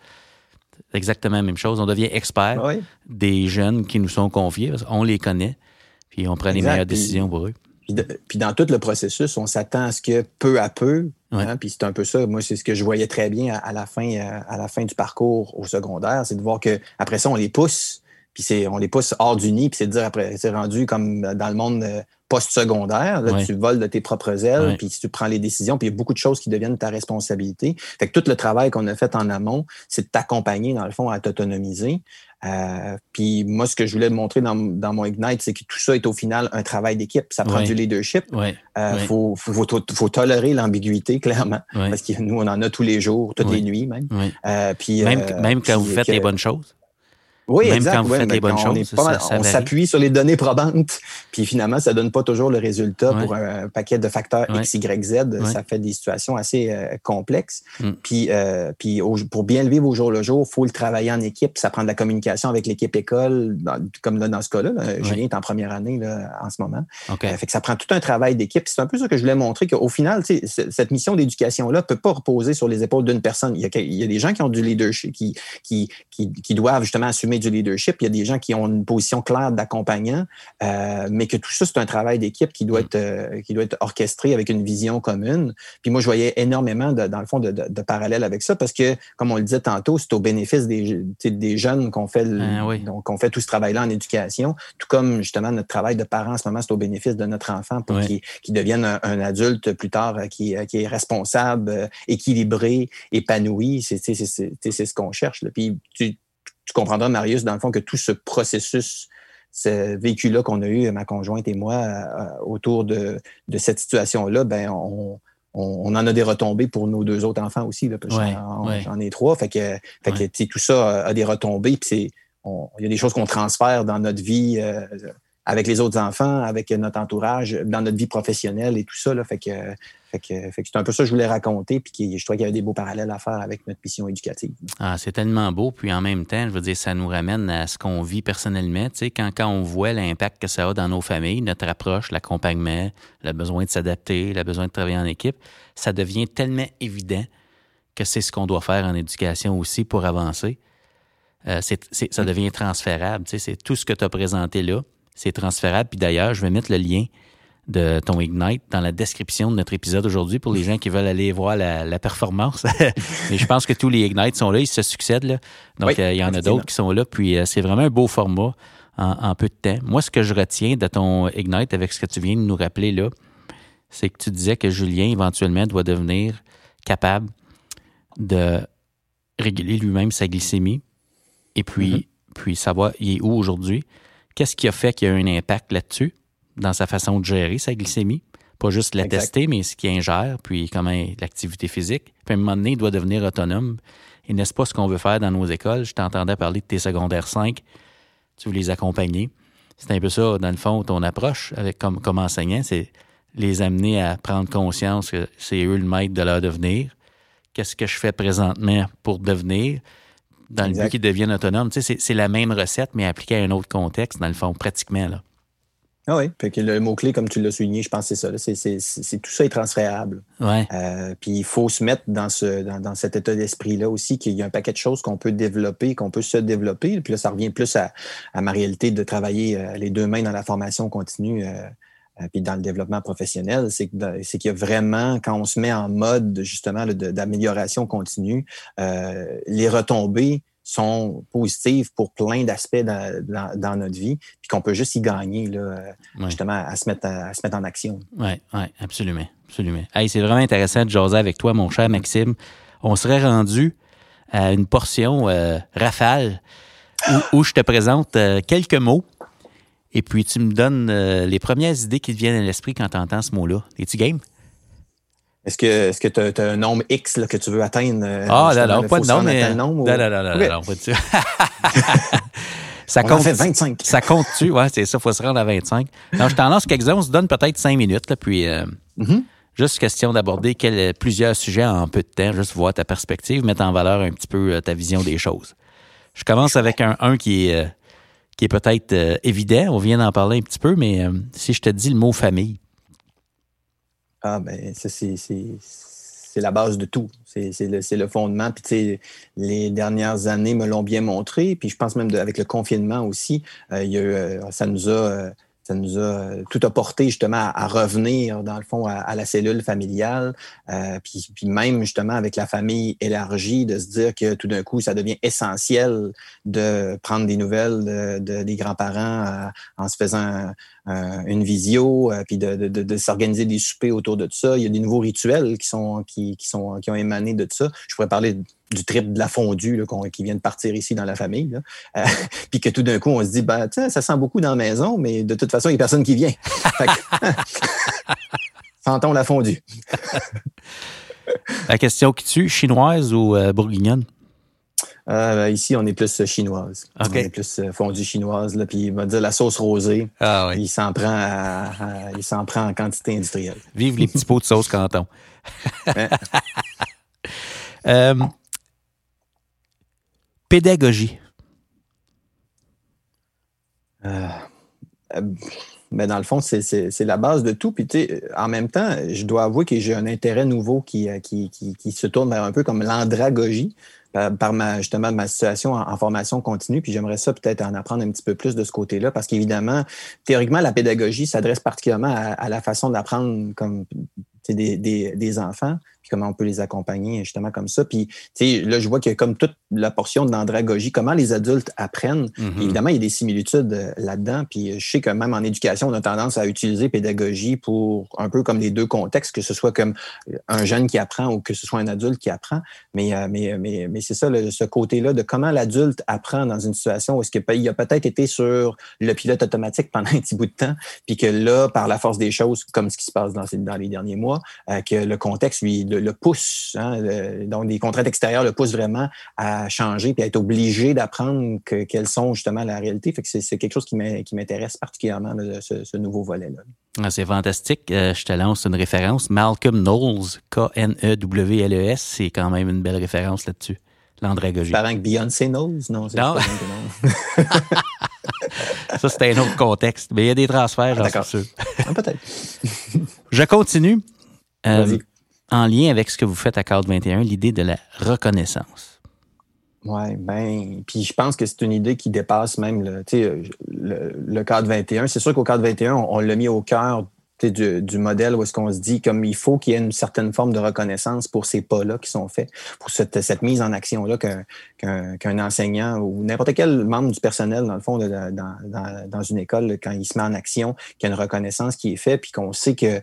Exactement la même chose. On devient expert des jeunes qui nous sont confiés. on les connaît, puis on prend les meilleures décisions pour eux. Puis, dans tout le processus, on s'attend à ce que peu à peu, hein, puis c'est un peu ça, moi, c'est ce que je voyais très bien à, la, fin, euh, à la fin du parcours au secondaire, c'est de voir que après ça, on les pousse, puis c'est, on les pousse hors du nid, puis c'est de dire après, c'est rendu comme dans le monde euh, post-secondaire. Là, tu voles de tes propres ailes, puis tu prends les décisions, puis il y a beaucoup de choses qui deviennent ta responsabilité. Fait que tout le travail qu'on a fait en amont, c'est de t'accompagner, dans le fond, à t'autonomiser. Euh, puis moi, ce que je voulais montrer dans, dans mon Ignite, c'est que tout ça est au final un travail d'équipe. Ça prend du leadership. Il euh, faut, faut, faut, tolérer l'ambiguïté, clairement. Parce que nous, on en a tous les jours, toutes les nuits même. Euh, puis, même, même quand vous faites les bonnes choses. Oui, Même quand vous faites les bonnes choses. on s'appuie sur les données probantes, puis finalement, ça donne pas toujours le résultat pour un paquet de facteurs X, Y, Z. Ça fait des situations assez euh, complexes. Mm. Puis, euh, puis pour bien le vivre au jour le jour, il faut le travailler en équipe. Ça prend de la communication avec l'équipe école, comme là, dans ce cas-là. Julien est en première année là, en ce moment. Euh, fait que ça prend tout un travail d'équipe. C'est un peu ça que je voulais montrer qu'au final, cette mission d'éducation-là ne peut pas reposer sur les épaules d'une personne. Il y, a, il y, a, des gens qui ont du leadership, qui, qui, qui, qui doivent justement assumer du leadership. Il y a des gens qui ont une position claire d'accompagnant, euh, mais que tout ça, c'est un travail d'équipe qui doit mm. être euh, qui doit être orchestré avec une vision commune. Puis moi, je voyais énormément, de, dans le fond, de, de, parallèles avec ça parce que, comme on le disait tantôt, c'est au bénéfice des, des jeunes qu'on fait, ben qu'on fait tout ce travail-là en éducation, tout comme justement notre travail de parents en ce moment, c'est au bénéfice de notre enfant pour qu'il devienne un, adulte plus tard euh, qui, qui est responsable, équilibré, épanoui. C'est ce qu'on cherche. Là. Puis tu, tu comprendras, Marius, dans le fond, que tout ce processus, ce véhicule-là qu'on a eu, ma conjointe et moi, euh, autour de, cette situation-là, ben on, en a des retombées pour nos deux autres enfants aussi. Là, j'en, ai trois. Fait que, fait que tout ça a des retombées. Il y a des choses qu'on transfère dans notre vie euh, avec les autres enfants, avec notre entourage, dans notre vie professionnelle et tout ça. Là, fait que fait que, c'est un peu ça que je voulais raconter, puis je trouvais qu'il y avait des beaux parallèles à faire avec notre mission éducative. Ah, c'est tellement beau, puis en même temps, je veux dire, ça nous ramène à ce qu'on vit personnellement. Tu sais, quand, quand on voit l'impact que ça a dans nos familles, notre approche, l'accompagnement, le besoin de s'adapter, le besoin de travailler en équipe, ça devient tellement évident que c'est ce qu'on doit faire en éducation aussi pour avancer. Euh, ça devient transférable. Tu sais, c'est tout ce que tu as présenté là, c'est transférable. Puis d'ailleurs, je vais mettre le lien de ton Ignite dans la description de notre épisode aujourd'hui pour les gens qui veulent aller voir la, performance. Mais je pense que tous les Ignite sont là, ils se succèdent. Là. Donc, euh, il y en a d'autres qui sont là. Puis, euh, c'est vraiment un beau format en, peu de temps. Moi, ce que je retiens de ton Ignite avec ce que tu viens de nous rappeler là, c'est que tu disais que Julien, éventuellement, doit devenir capable de réguler lui-même sa glycémie et puis, mm-hmm. puis savoir il est où aujourd'hui. Qu'est-ce qui a fait qu'il y a un impact là-dessus? dans sa façon de gérer sa glycémie? Pas juste la tester, mais ce qu'il ingère, puis comment l'activité physique. Puis à un moment donné, il doit devenir autonome. Et n'est-ce pas ce qu'on veut faire dans nos écoles? Je t'entendais parler de tes secondaires 5. Tu veux les accompagner. C'est un peu ça, dans le fond, ton approche avec comme, comme enseignant, c'est les amener à prendre conscience que c'est eux le maître de leur devenir. Qu'est-ce que je fais présentement pour devenir? Dans le but qu'ils deviennent autonomes. Tu sais, c'est la même recette, mais appliquée à un autre contexte, dans le fond, pratiquement. Là. Ah oui, puis le mot-clé, comme tu l'as souligné, je pense que c'est ça. C'est, tout ça est transférable. Ouais. Euh, puis il faut se mettre dans, ce, dans, cet état d'esprit-là aussi, qu'il y a un paquet de choses qu'on peut développer, qu'on peut se développer. Puis là, ça revient plus à, ma réalité de travailler euh, les deux mains dans la formation continue. Euh, puis dans le développement professionnel, c'est, qu'il y a vraiment, quand on se met en mode justement d'amélioration continue, les retombées sont positives pour plein d'aspects dans, notre vie, puis qu'on peut juste y gagner, là, justement, à se, mettre à, se mettre en action. Oui, oui, absolument. absolument. Hey, c'est vraiment intéressant de jaser avec toi, mon cher Maxime. On serait rendu à une portion euh, rafale où, je te présente euh, quelques mots et puis tu me donnes euh, les premières idées qui te viennent à l'esprit quand tu entends ce mot-là. Es-tu game? Est-ce que est-ce que tu as, un nombre X là, que tu veux atteindre? Euh, ah, là, là, pas de nombre, mais... Non, non, non, non, non, pas de ça. compte, fait 25. Ça compte-tu? Ouais, c'est ça, il faut se rendre à 25. Non, je t'en lance quelques-uns, on se donne peut-être 5 minutes, là, puis euh, mm-hmm. juste question d'aborder plusieurs sujets en peu de temps, juste voir ta perspective, mettre en valeur un petit peu euh, ta vision des choses. Je commence avec un, un qui est, qui est peut-être évident, on vient d'en parler un petit peu, mais si je te dis le mot famille, ah, ben, ça, c'est la base de tout. C'est le, le, fondement. Puis, tu sais, les dernières années me l'ont bien montré. Puis, je pense même avec le confinement aussi, euh, il y a, euh, ça nous a. Euh, ça nous a tout apporté justement à, revenir dans le fond à, la cellule familiale, puis, puis, même justement avec la famille élargie, de se dire que tout d'un coup ça devient essentiel de prendre des nouvelles de, des grands-parents en se faisant euh, une visio, euh, puis de, s'organiser des soupers autour de ça. Il y a des nouveaux rituels qui sont qui, sont qui ont émané de ça. Je pourrais parler du trip de la fondue qui vient de partir ici dans la famille. Euh, puis que tout d'un coup, on se dit, ben, ça sent beaucoup dans la maison, mais de toute façon, il n'y a personne qui vient. Sentons la fondue. la question qui tue, chinoise ou bourguignonne? Euh, ici, on est plus chinoise. On est plus fondue chinoise. Là, puis il va dire la sauce rosée. Ah, oui. Il s'en prend, il s'en prend en quantité industrielle. Vive les petits pots de sauce canton. euh, pédagogie. Euh, mais dans le fond, c'est la base de tout. Puis, en même temps, je dois avouer que j'ai un intérêt nouveau qui, qui, qui, qui, se tourne vers un peu comme l'andragogie par, ma, justement ma situation en, formation continue. Puis j'aimerais ça peut-être en apprendre un petit peu plus de ce côté-là, parce qu'évidemment, théoriquement, la pédagogie s'adresse particulièrement à, la façon d'apprendre comme des, des, des, enfants comment on peut les accompagner justement comme ça. Puis, tu sais, là, je vois que comme toute la portion d'andragogie, comment les adultes apprennent. Mm-hmm. Évidemment, il y a des similitudes euh, là-dedans. Puis, je sais que même en éducation, on a tendance à utiliser pédagogie pour un peu comme les deux contextes, que ce soit comme un jeune qui apprend ou que ce soit un adulte qui apprend. Mais, euh, mais, mais, mais c'est ça, ce côté-là de comment l'adulte apprend dans une situation où est-ce qu'il a peut-être été sur le pilote automatique pendant un petit bout de temps, puis que là, par la force des choses, comme ce qui se passe dans, dans les derniers mois, euh, que le contexte, lui, le, le pousse, hein, donc des contraintes extérieures le poussent vraiment à changer puis à être obligé d'apprendre quelles sont justement la réalité. Fait que c'est quelque chose qui m'intéresse particulièrement, ce, nouveau volet-là. Ah, c'est fantastique. Euh, je te lance une référence. Malcolm Knowles, K-N-E-W-L-E-S, c'est quand même une belle référence là-dessus. L'andragogie. Parent que Beyoncé Knowles? Non, c'est non. Ça, c'était un autre contexte. Mais il y a des transferts, j'en suis sûr. Ah, peut-être. Je continue. Euh, en lien avec ce que vous faites à Cadre 21, l'idée de la reconnaissance. Oui, ben, puis je pense que c'est une idée qui dépasse même le, le, le cadre 21. C'est sûr qu'au cadre 21, on, l'a mis au cœur du, modèle où est-ce qu'on se dit comme il faut qu'il y ait une certaine forme de reconnaissance pour ces pas-là qui sont faits, pour cette, cette mise en action-là qu'un enseignant ou n'importe quel membre du personnel, dans le fond, dans, dans, dans, une école, quand il se met en action, qu'il y a une reconnaissance qui est faite, puis qu'on sait que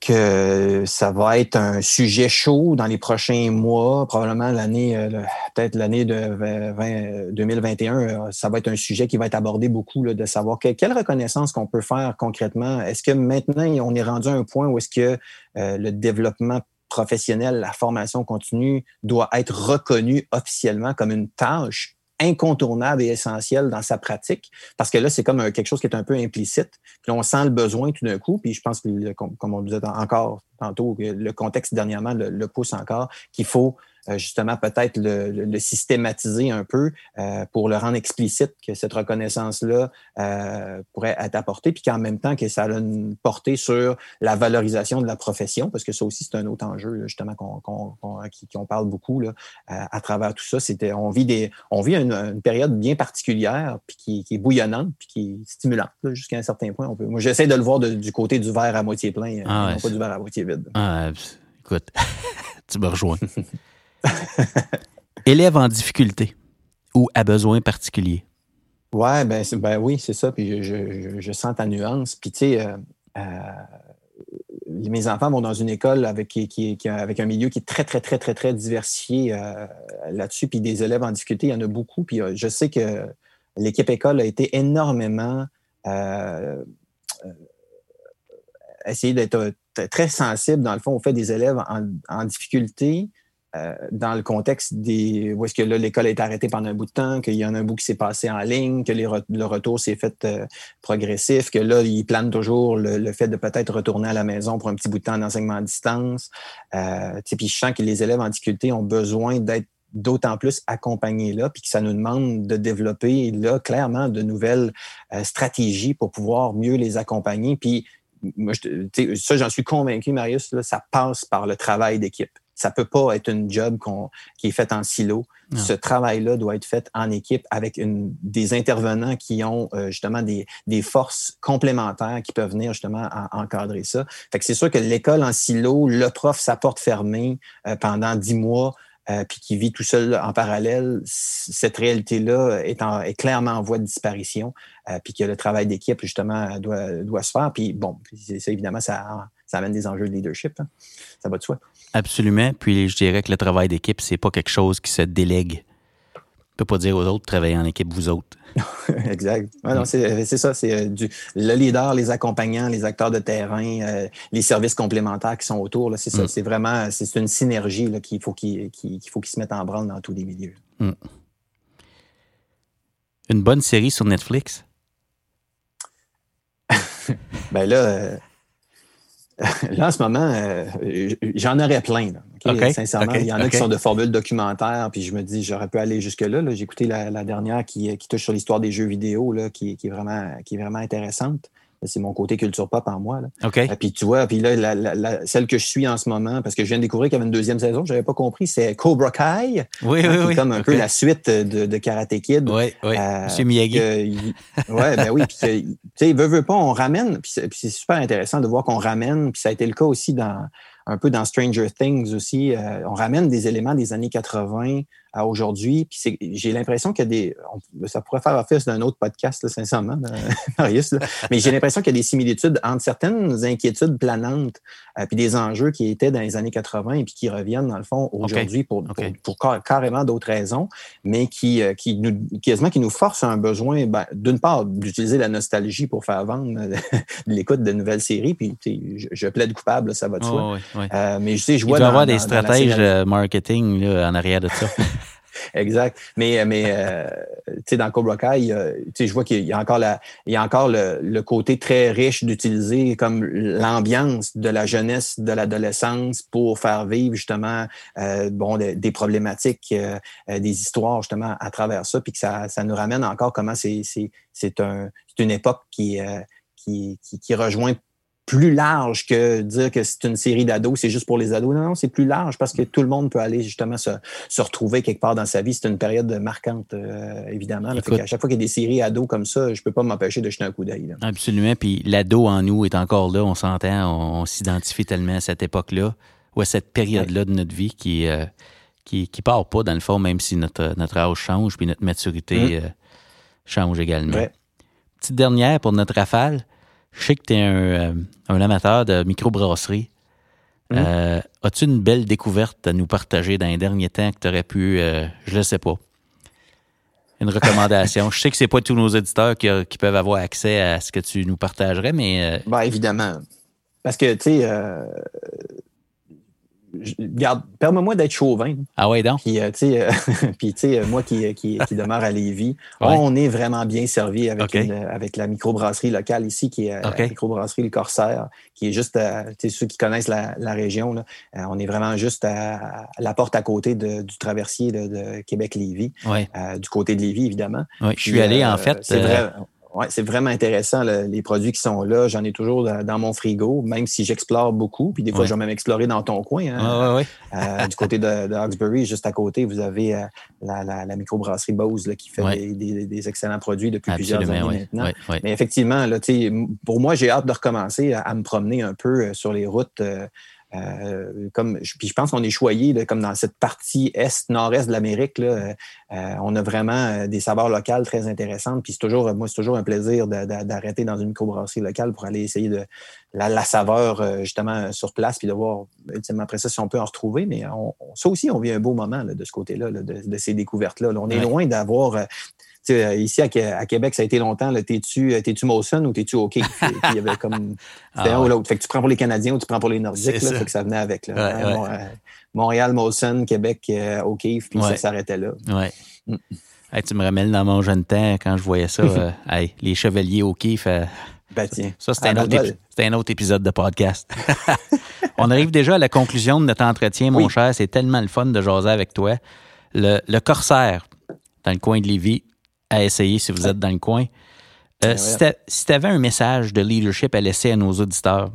que ça va être un sujet chaud dans les prochains mois, probablement l'année, euh, peut-être l'année de 2021, euh, ça va être un sujet qui va être abordé beaucoup, là, de savoir quelle reconnaissance qu'on peut faire concrètement. Est-ce que maintenant on est rendu à un point où est-ce que euh, le développement professionnel, la formation continue doit être reconnu officiellement comme une tâche? Incontournable et essentiel dans sa pratique, parce que là, c'est comme quelque chose qui est un peu implicite. Puis on sent le besoin tout d'un coup, puis je pense que, comme on le disait encore tantôt, le contexte dernièrement le pousse encore, qu'il faut justement peut-être le, systématiser un peu euh, pour le rendre explicite que cette reconnaissance-là euh, pourrait être apportée, puis qu'en même temps que ça a une portée sur la valorisation de la profession, parce que ça aussi c'est un autre enjeu justement qu'on, qu'on, parle beaucoup là, à, travers tout ça. C'était on vit des on vit une, période bien particulière, puis qui, est bouillonnante, puis qui est stimulante jusqu'à un certain point. On peut, moi j'essaie de le voir du côté du verre à moitié plein, ah non pas du verre à moitié vide. Ah, écoute, tu me rejoins. Élève en difficulté ou à besoin particulier. Ouais, ben, ben oui, c'est ça. Puis je, sens ta nuance. Puis tu sais, euh, euh, mes enfants vont dans une école avec, qui, avec un milieu qui est très, très, très, très, très diversifié euh, là-dessus. Puis des élèves en difficulté, il y en a beaucoup. Puis je sais que l'équipe école a été énormément essayer d'être très sensible, dans le fond, au fait des élèves en difficulté, euh, dans le contexte des où est-ce que l'école a été arrêtée pendant un bout de temps, qu'il y en a un bout qui s'est passé en ligne, que le retour s'est fait euh, progressif, que là ils planent toujours le, fait de peut-être retourner à la maison pour un petit bout de temps d'enseignement à distance. Euh, puis je sens que les élèves en difficulté ont besoin d'être d'autant plus accompagnés là, puis que ça nous demande de développer là clairement de nouvelles stratégies pour pouvoir mieux les accompagner. Puis moi, je, ça, j'en suis convaincu, Marius, ça passe par le travail d'équipe. Ça peut pas être une job qui est faite en silo. Ce travail-là doit être fait en équipe avec une, des intervenants qui ont euh, justement des, des, forces complémentaires qui peuvent venir justement encadrer ça. Fait que c'est sûr que l'école en silo, le prof, sa porte fermée euh, pendant dix mois, euh, puis qui vit tout seul en parallèle, cette réalité-là est, est, clairement en voie de disparition, euh, puis que le travail d'équipe, justement, doit, doit se faire. Puis bon, c'est, évidemment, ça, ça amène des enjeux de leadership. Hein. Ça va de soi. Absolument. Puis je dirais que le travail d'équipe, c'est pas quelque chose qui se délègue. ne peut pas dire aux autres, travailler en équipe, vous autres. exact. c'est ça, c'est le leader, les accompagnants, les acteurs de terrain, les services complémentaires qui sont autour. C'est ça, mm. c'est vraiment c'est une synergie qu'il faut qu'il faut qu'ils se mettent en branle dans tous les milieux. Mm. Une bonne série sur Netflix? ben là, euh, là, en ce moment, euh, j'en aurais plein. Sincèrement, il y en a qui sont de formules documentaires, puis je me dis, j'aurais pu aller jusque-là. J'ai écouté la, dernière qui, touche sur l'histoire des jeux vidéo, là, qui, est vraiment, qui est vraiment intéressante. C'est mon côté culture pop en moi. Là. OK. Et euh, puis tu vois, puis là, la, celle que je suis en ce moment, parce que je viens de découvrir qu'il y avait une deuxième saison, je n'avais pas compris, c'est Cobra Kai. Oui, oui, oui. comme un peu la suite de, Karate Kid. Oui, oui. Euh, Miyagi. Oui, ben oui. Puis, tu sais, veut, veut pas, on ramène, puis c'est super intéressant de voir qu'on ramène, puis ça a été le cas aussi dans un peu dans Stranger Things aussi. Euh, on ramène des éléments des années 80 à aujourd'hui. Puis j'ai l'impression qu'il y a des. ça pourrait faire office d'un autre podcast, sincèrement, Marius. mais j'ai l'impression qu'il y a des similitudes entre certaines inquiétudes planantes euh, puis des enjeux qui étaient dans les années 80 et puis qui reviennent, dans le fond, aujourd'hui pour, pour, carrément d'autres raisons, mais qui, euh, qui nous quasiment qui nous forcent un besoin, ben, d'une part, d'utiliser la nostalgie pour faire vendre l'écoute de nouvelles séries. Puis je, je, plaide coupable, ça va de soi. Euh, mais je sais, je vois. Il doit y avoir des stratèges marketing là, en arrière de ça. exact. Mais, mais euh, tu sais, dans Cobra Kai, je vois qu'il y a encore, la, il y a encore le, côté très riche d'utiliser comme l'ambiance de la jeunesse, de l'adolescence pour faire vivre justement euh, bon, des, problématiques, euh, des histoires justement à travers ça, puis que ça, ça nous ramène encore comment c'est un, une époque qui, qui, qui rejoint plus large que dire que c'est une série d'ados, c'est juste pour les ados. Non, non, c'est plus large parce que tout le monde peut aller justement se, se retrouver quelque part dans sa vie. C'est une période marquante, euh, évidemment. à chaque fois qu'il y a des séries ados comme ça, je peux pas m'empêcher de jeter un coup d'œil. Absolument. Puis l'ado en nous est encore là, on s'entend, on, s'identifie tellement à cette époque-là ou à cette période-là de notre vie qui, euh, qui, qui part pas, dans le fond, même si notre, notre âge change puis notre maturité hum. euh, change également. Petite dernière pour notre rafale. Je sais que tu es euh, un, amateur de microbrasserie. Euh, as-tu une belle découverte à nous partager dans les derniers temps que tu aurais pu, euh, je ne sais pas, une recommandation? je sais que c'est pas tous nos éditeurs qui, peuvent avoir accès à ce que tu nous partagerais, mais. Ben, évidemment. Parce que, tu sais, Garde, permets-moi d'être chauvin. Ah ouais, donc. Puis, euh, tu sais, euh, euh, moi qui, qui, qui, demeure à Lévis, on est vraiment bien servi avec, avec la microbrasserie locale ici, qui est la microbrasserie Le Corsaire, qui est juste, tu sais, ceux qui connaissent la, la région, là, on est vraiment juste à, la porte à côté de, du traversier de, Québec-Lévis, du côté de Lévis, évidemment. je suis allé, en fait. C'est vrai. Ouais, c'est vraiment intéressant, les produits qui sont là. J'en ai toujours dans, mon frigo, même si j'explore beaucoup. Puis des fois, je vais même explorer dans ton coin. Hein, euh, du côté de, de, Hawkesbury, juste à côté, vous avez euh, la, la, microbrasserie Bose là, qui fait des, des, excellents produits depuis plusieurs années maintenant. Mais effectivement, là, pour moi, j'ai hâte de recommencer à, me promener un peu euh, sur les routes. Euh, comme, puis je pense qu'on est choyé comme dans cette partie est, nord-est de l'Amérique. Euh, on a vraiment euh, des saveurs locales très intéressantes. Puis c'est toujours, moi, c'est toujours un plaisir d'arrêter dans une microbrasserie locale pour aller essayer de la, saveur justement sur place, puis de voir après ça si on peut en retrouver. Mais ça aussi, on vit un beau moment de ce côté-là, de, ces découvertes-là. on est loin d'avoir euh, ici à, Québec, ça a été longtemps, t'es-tu euh, Molson ou t'es-tu OK? il y avait comme. C'était ah un ou l'autre. Fait que tu prends pour les Canadiens ou tu prends pour les Nordiques. Là, Fait que ça venait avec. Là, hein, Montréal, Molson, Québec, euh, O'Keefe, puis ça s'arrêtait là. Ouais. Mm. tu me ramènes dans mon jeune temps quand je voyais ça. les chevaliers O'Keefe. Ben, tiens. Ça, c'était un, un, autre épisode de podcast. On arrive déjà à la conclusion de notre entretien, mon cher. C'est tellement le fun de jaser avec toi. Le, le corsaire, dans le coin de Lévis, à essayer si vous êtes dans le coin. Euh, si tu avais un message de leadership à laisser à nos auditeurs,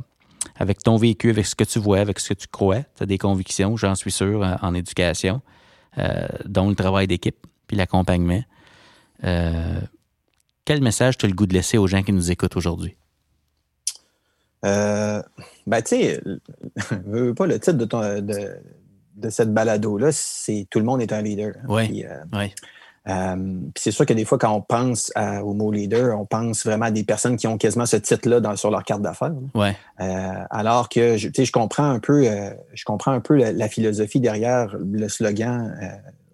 avec ton vécu, avec ce que tu vois, avec ce que tu crois, tu as des convictions, j'en suis sûr, en, éducation, euh, dont le travail d'équipe, puis l'accompagnement. Euh, quel message tu as le goût de laisser aux gens qui nous écoutent aujourd'hui? ben, tu sais, pas le titre de, de, cette balado-là, c'est Tout le monde est un leader. Oui. oui. Euh, c'est sûr que des fois, quand on pense au mot leader, on pense vraiment à des personnes qui ont quasiment ce titre-là sur leur carte d'affaires. Ouais. Euh, alors que je, je comprends un peu, euh, je comprends un peu la, philosophie derrière le slogan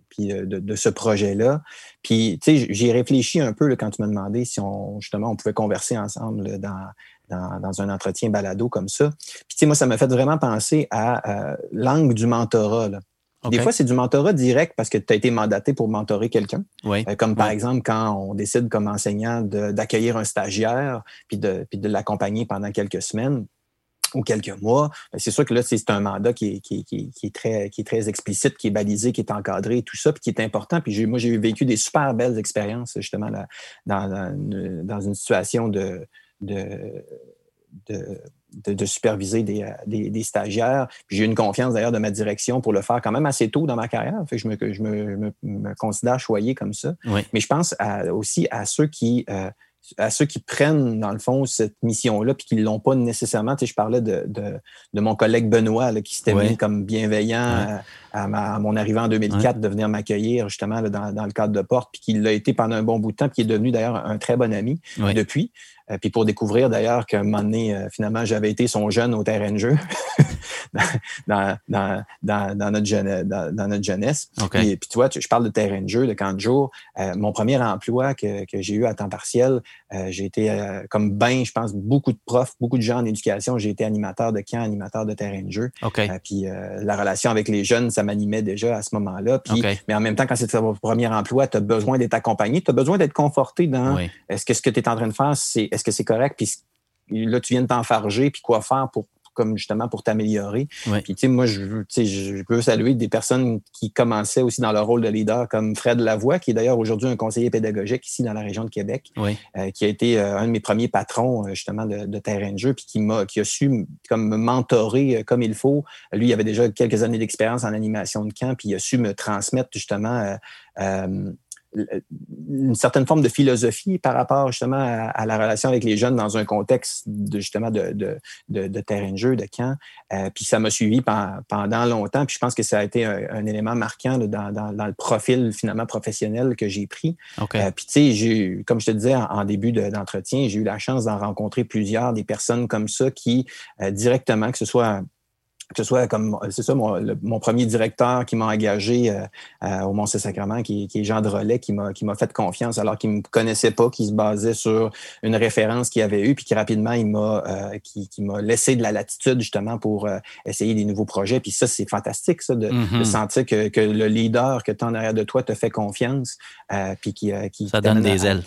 puis de, ce projet-là. Puis, tu sais, j'ai réfléchi un peu quand tu m'as demandé si on, justement, on pouvait converser ensemble dans, dans, un entretien balado comme ça. Puis, tu sais, moi, ça m'a fait vraiment penser à l'angle du mentorat. Des fois, c'est du mentorat direct parce que tu as été mandaté pour mentorer quelqu'un. Oui. comme par exemple, quand on décide comme enseignant d'accueillir un stagiaire puis de, puis de l'accompagner pendant quelques semaines ou quelques mois, ben, c'est sûr que là, c'est un mandat qui est, qui, qui, qui, est très, qui est très explicite, qui est balisé, qui est encadré, tout ça, puis qui est important. Puis moi, j'ai vécu des super belles expériences, justement, là, dans, dans, dans, une situation de, de, de de, superviser euh, des, des, stagiaires. J'ai eu une confiance d'ailleurs de ma direction pour le faire quand même assez tôt dans ma carrière. Fait que je, me, je me, me, considère choyé comme ça. Mais je pense aussi à ceux qui euh, à ceux qui prennent, dans le fond, cette mission-là, puis qui ne l'ont pas nécessairement. Tu sais, je parlais de, de, mon collègue Benoît, là, qui s'était mis comme bienveillant à, mon arrivée en 2004 de venir m'accueillir, justement, dans, dans, le cadre de Porte, puis qui l'a été pendant un bon bout de temps, puis qui est devenu d'ailleurs un très bon ami depuis. Euh, puis pour découvrir d'ailleurs qu'à un moment donné, euh, finalement, j'avais été son jeune au terrain de jeu dans, dans, dans, dans, notre jeunesse. Dans, notre jeunesse. Puis, puis, tu vois, je parle de terrain de jeu, de camp de jour. Euh, mon premier emploi que, que j'ai eu à temps partiel, j'ai été comme ben, je pense, beaucoup de profs, beaucoup de gens en éducation. J'ai été animateur de camp, animateur de terrain de jeu. puis la relation avec les jeunes, ça m'animait déjà à ce moment-là. Puis, Mais en même temps, quand c'est ton premier emploi, tu as besoin d'être accompagné, tu as besoin d'être conforté dans est-ce que ce que tu es en train de faire, c'est est-ce que c'est correct? Puis là, tu viens de t'enfarger, puis quoi faire pour comme justement pour t'améliorer? Puis tu sais, moi, je, je peux saluer des personnes qui commençaient aussi dans leur rôle de leader, comme Fred Lavoie, qui est d'ailleurs aujourd'hui un conseiller pédagogique ici dans la région de Québec, euh, qui a été euh, un de mes premiers patrons euh, justement de, terrain de jeu, puis qui m'a qui a su comme me mentorer comme il faut. Lui, il avait déjà quelques années d'expérience en animation de camp, puis il a su me transmettre justement une certaine forme de philosophie par rapport justement à, la relation avec les jeunes dans un contexte de, justement de, de, de, terrain de jeu, de camp. Euh, puis ça m'a suivi pendant, longtemps. Puis je pense que ça a été un, élément marquant dans, dans, dans, le profil finalement professionnel que j'ai pris. Euh, puis tu sais, comme je te disais en, début d'entretien, j'ai eu la chance d'en rencontrer plusieurs, des personnes comme ça qui euh, directement, que ce soit que ce soit comme, c'est ça, mon, mon, premier directeur qui m'a engagé euh, euh, au Mont-Saint-Sacrement, qui, qui, est Jean de Relais, qui m'a, qui m'a fait confiance alors qu'il me connaissait pas, qui se basait sur une référence qu'il avait eue, puis qui rapidement, il m'a, euh, qui, qui m'a laissé de la latitude justement pour essayer des nouveaux projets. Puis ça, c'est fantastique, ça, de, de mm-hmm. sentir que, que, le leader que tu as en arrière de toi te fait confiance, puis qui, qui ça donne des ailes.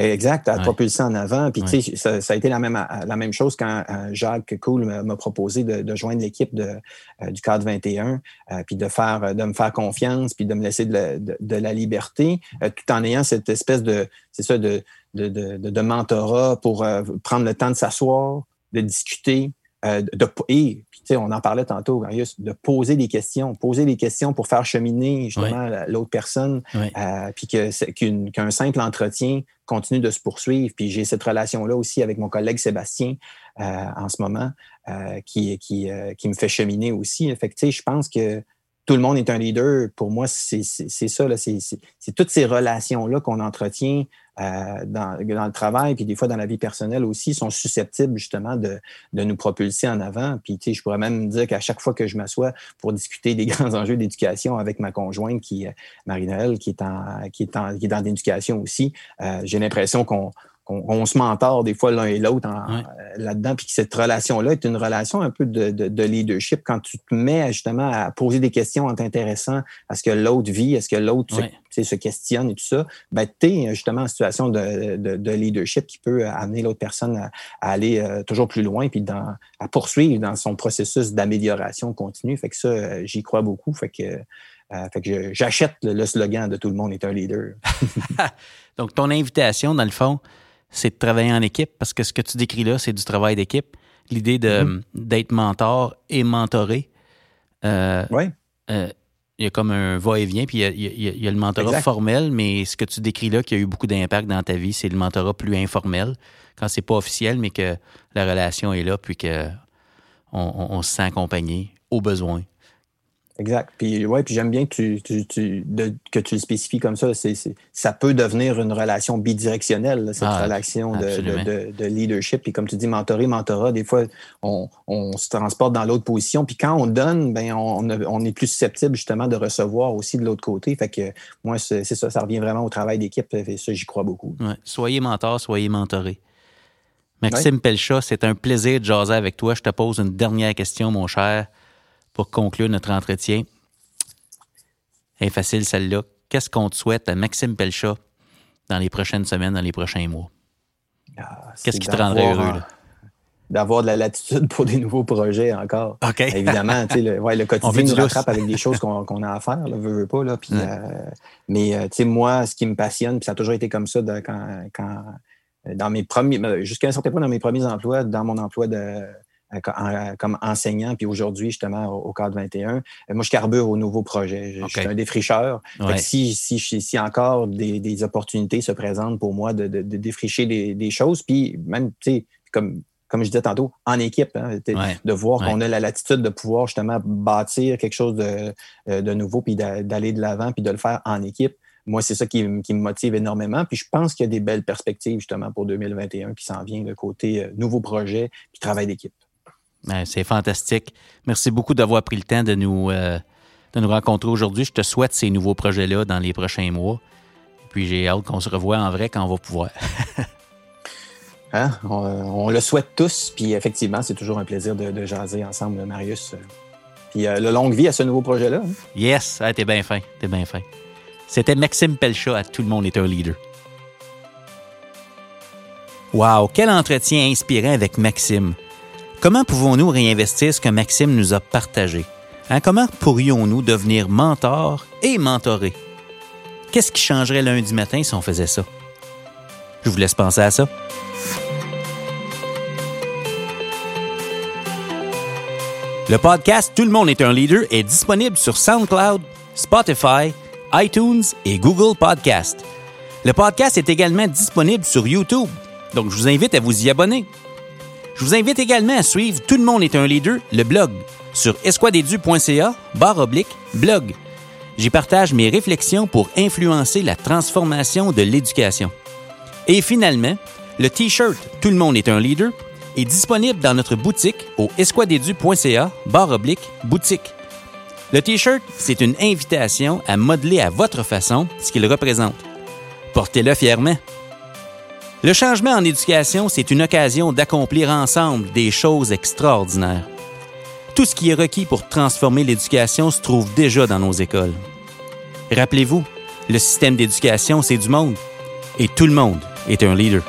Exact, à propulser en avant. Puis, tu sais, ça, a été la même, la même chose quand euh, Jacques Cool m'a proposé de, joindre l'équipe euh, du cadre 21, euh, puis de faire, de me faire confiance, puis de me laisser de la, liberté, tout en ayant cette espèce de, c'est ça, de, de, de, mentorat pour prendre le temps de s'asseoir, de discuter, de, et on en parlait tantôt, de poser des questions, poser des questions pour faire cheminer justement l'autre personne, euh, puis qu'un simple entretien continue de se poursuivre. Puis j'ai cette relation-là aussi avec mon collègue Sébastien euh, en ce moment, euh, qui, qui, qui me fait cheminer aussi. Fait je pense que tout le monde est un leader. Pour moi, c'est ça. C'est toutes ces relations-là qu'on entretient euh, dans, le travail, puis des fois dans la vie personnelle aussi, sont susceptibles justement de, nous propulser en avant. Puis, tu sais, je pourrais même dire qu'à chaque fois que je m'assois pour discuter des grands enjeux d'éducation avec ma conjointe, qui Marie-Noël, qui est en, qui est en, dans l'éducation aussi, euh, j'ai l'impression qu'on on, se mentor des fois l'un et l'autre euh, là-dedans, puis que cette relation-là est une relation un peu de, leadership quand tu te mets justement à poser des questions en t'intéressant à ce que l'autre vit, à ce que l'autre se, questionne et tout ça, ben, tu es justement en situation de, leadership qui peut amener l'autre personne à, aller euh, toujours plus loin puis dans, à poursuivre dans son processus d'amélioration continue. Fait que ça, euh, j'y crois beaucoup. Fait que fait que j'achète le, slogan de tout le monde est un leader. Donc, ton invitation, dans le fond, c'est de travailler en équipe parce que ce que tu décris là, c'est du travail d'équipe. L'idée de, mm-hmm. d'être mentor et mentoré. Euh, oui. Euh, il y a comme un va-et-vient, puis il y, a, le mentorat formel, mais ce que tu décris là, qui a eu beaucoup d'impact dans ta vie, c'est le mentorat plus informel, quand c'est pas officiel, mais que la relation est là, puis qu'on on, se sent accompagné au besoin. Exact. Puis, ouais, puis j'aime bien que tu, que tu le spécifies comme ça. C'est, ça peut devenir une relation bidirectionnelle, cette ah, relation de, leadership. Puis comme tu dis, mentorer, mentorat, des fois, on, se transporte dans l'autre position. Puis quand on donne, ben on, est plus susceptible justement de recevoir aussi de l'autre côté. Fait que moi, c'est, ça, ça revient vraiment au travail d'équipe. Et ça, j'y crois beaucoup. Soyez mentor, soyez mentoré. Maxime Pelchat, c'est un plaisir de jaser avec toi. Je te pose une dernière question, mon cher pour conclure notre entretien. est facile celle-là. Qu'est-ce qu'on te souhaite à Maxime Pelchat dans les prochaines semaines, dans les prochains mois? Ah, Qu'est-ce qui te rendrait heureux? D'avoir de la latitude pour des nouveaux projets encore. OK. Évidemment, le, ouais, le quotidien nous rattrape avec des choses qu'on a à faire, là, veux, veux pas. Là, euh, mais euh, moi, ce qui me passionne, puis ça a toujours été comme ça quand, quand dans mes premiers, jusqu'à un certain point dans mes premiers emplois, dans mon emploi de, euh, comme enseignant, puis aujourd'hui, justement, au, cadre 21, euh, moi, je carbure au nouveau projet. Je, suis un défricheur. Si, si, si, encore des, opportunités se présentent pour moi de, défricher des, choses, puis même, tu sais, comme, comme je disais tantôt, en équipe, hein, de voir qu'on a la latitude de pouvoir justement bâtir quelque chose de, euh, de nouveau, puis d'aller de l'avant, puis de le faire en équipe. Moi, c'est ça qui, qui, me motive énormément. Puis je pense qu'il y a des belles perspectives justement pour 2021 qui s'en vient, le côté nouveau projet, puis travail d'équipe. Ben, c'est fantastique. Merci beaucoup d'avoir pris le temps de nous, euh, de nous rencontrer aujourd'hui. Je te souhaite ces nouveaux projets-là dans les prochains mois. Puis j'ai hâte qu'on se revoie en vrai quand on va pouvoir. Hein? on, le souhaite tous. Puis effectivement, c'est toujours un plaisir de, jaser ensemble, Marius. Puis euh, le longue vie à ce nouveau projet-là. Hein? Yes, t'es bien fin. T'es bien fin. C'était Maxime Pelchat à Tout le monde est un leader. Wow, quel entretien inspirant avec Maxime. Comment pouvons-nous réinvestir ce que Maxime nous a partagé? Hein, comment pourrions-nous devenir mentors et mentorés? Qu'est-ce qui changerait lundi matin si on faisait ça? Je vous laisse penser à ça. Le podcast Tout le monde est un leader est disponible sur SoundCloud, Spotify, iTunes et Google Podcast. Le podcast est également disponible sur YouTube, donc je vous invite à vous y abonner. Je vous invite également à suivre Tout le monde est un leader, le blog, sur esquadedu.ca, barre oblique, blog. J'y partage mes réflexions pour influencer la transformation de l'éducation. Et finalement, le T-shirt Tout le monde est un leader est disponible dans notre boutique au esquadedu.ca, barre oblique, boutique. Le T-shirt, c'est une invitation à modeler à votre façon ce qu'il représente. Portez-le fièrement. Le changement en éducation, c'est une occasion d'accomplir ensemble des choses extraordinaires. Tout ce qui est requis pour transformer l'éducation se trouve déjà dans nos écoles. Rappelez-vous, le système d'éducation, c'est du monde, et tout le monde est un leader.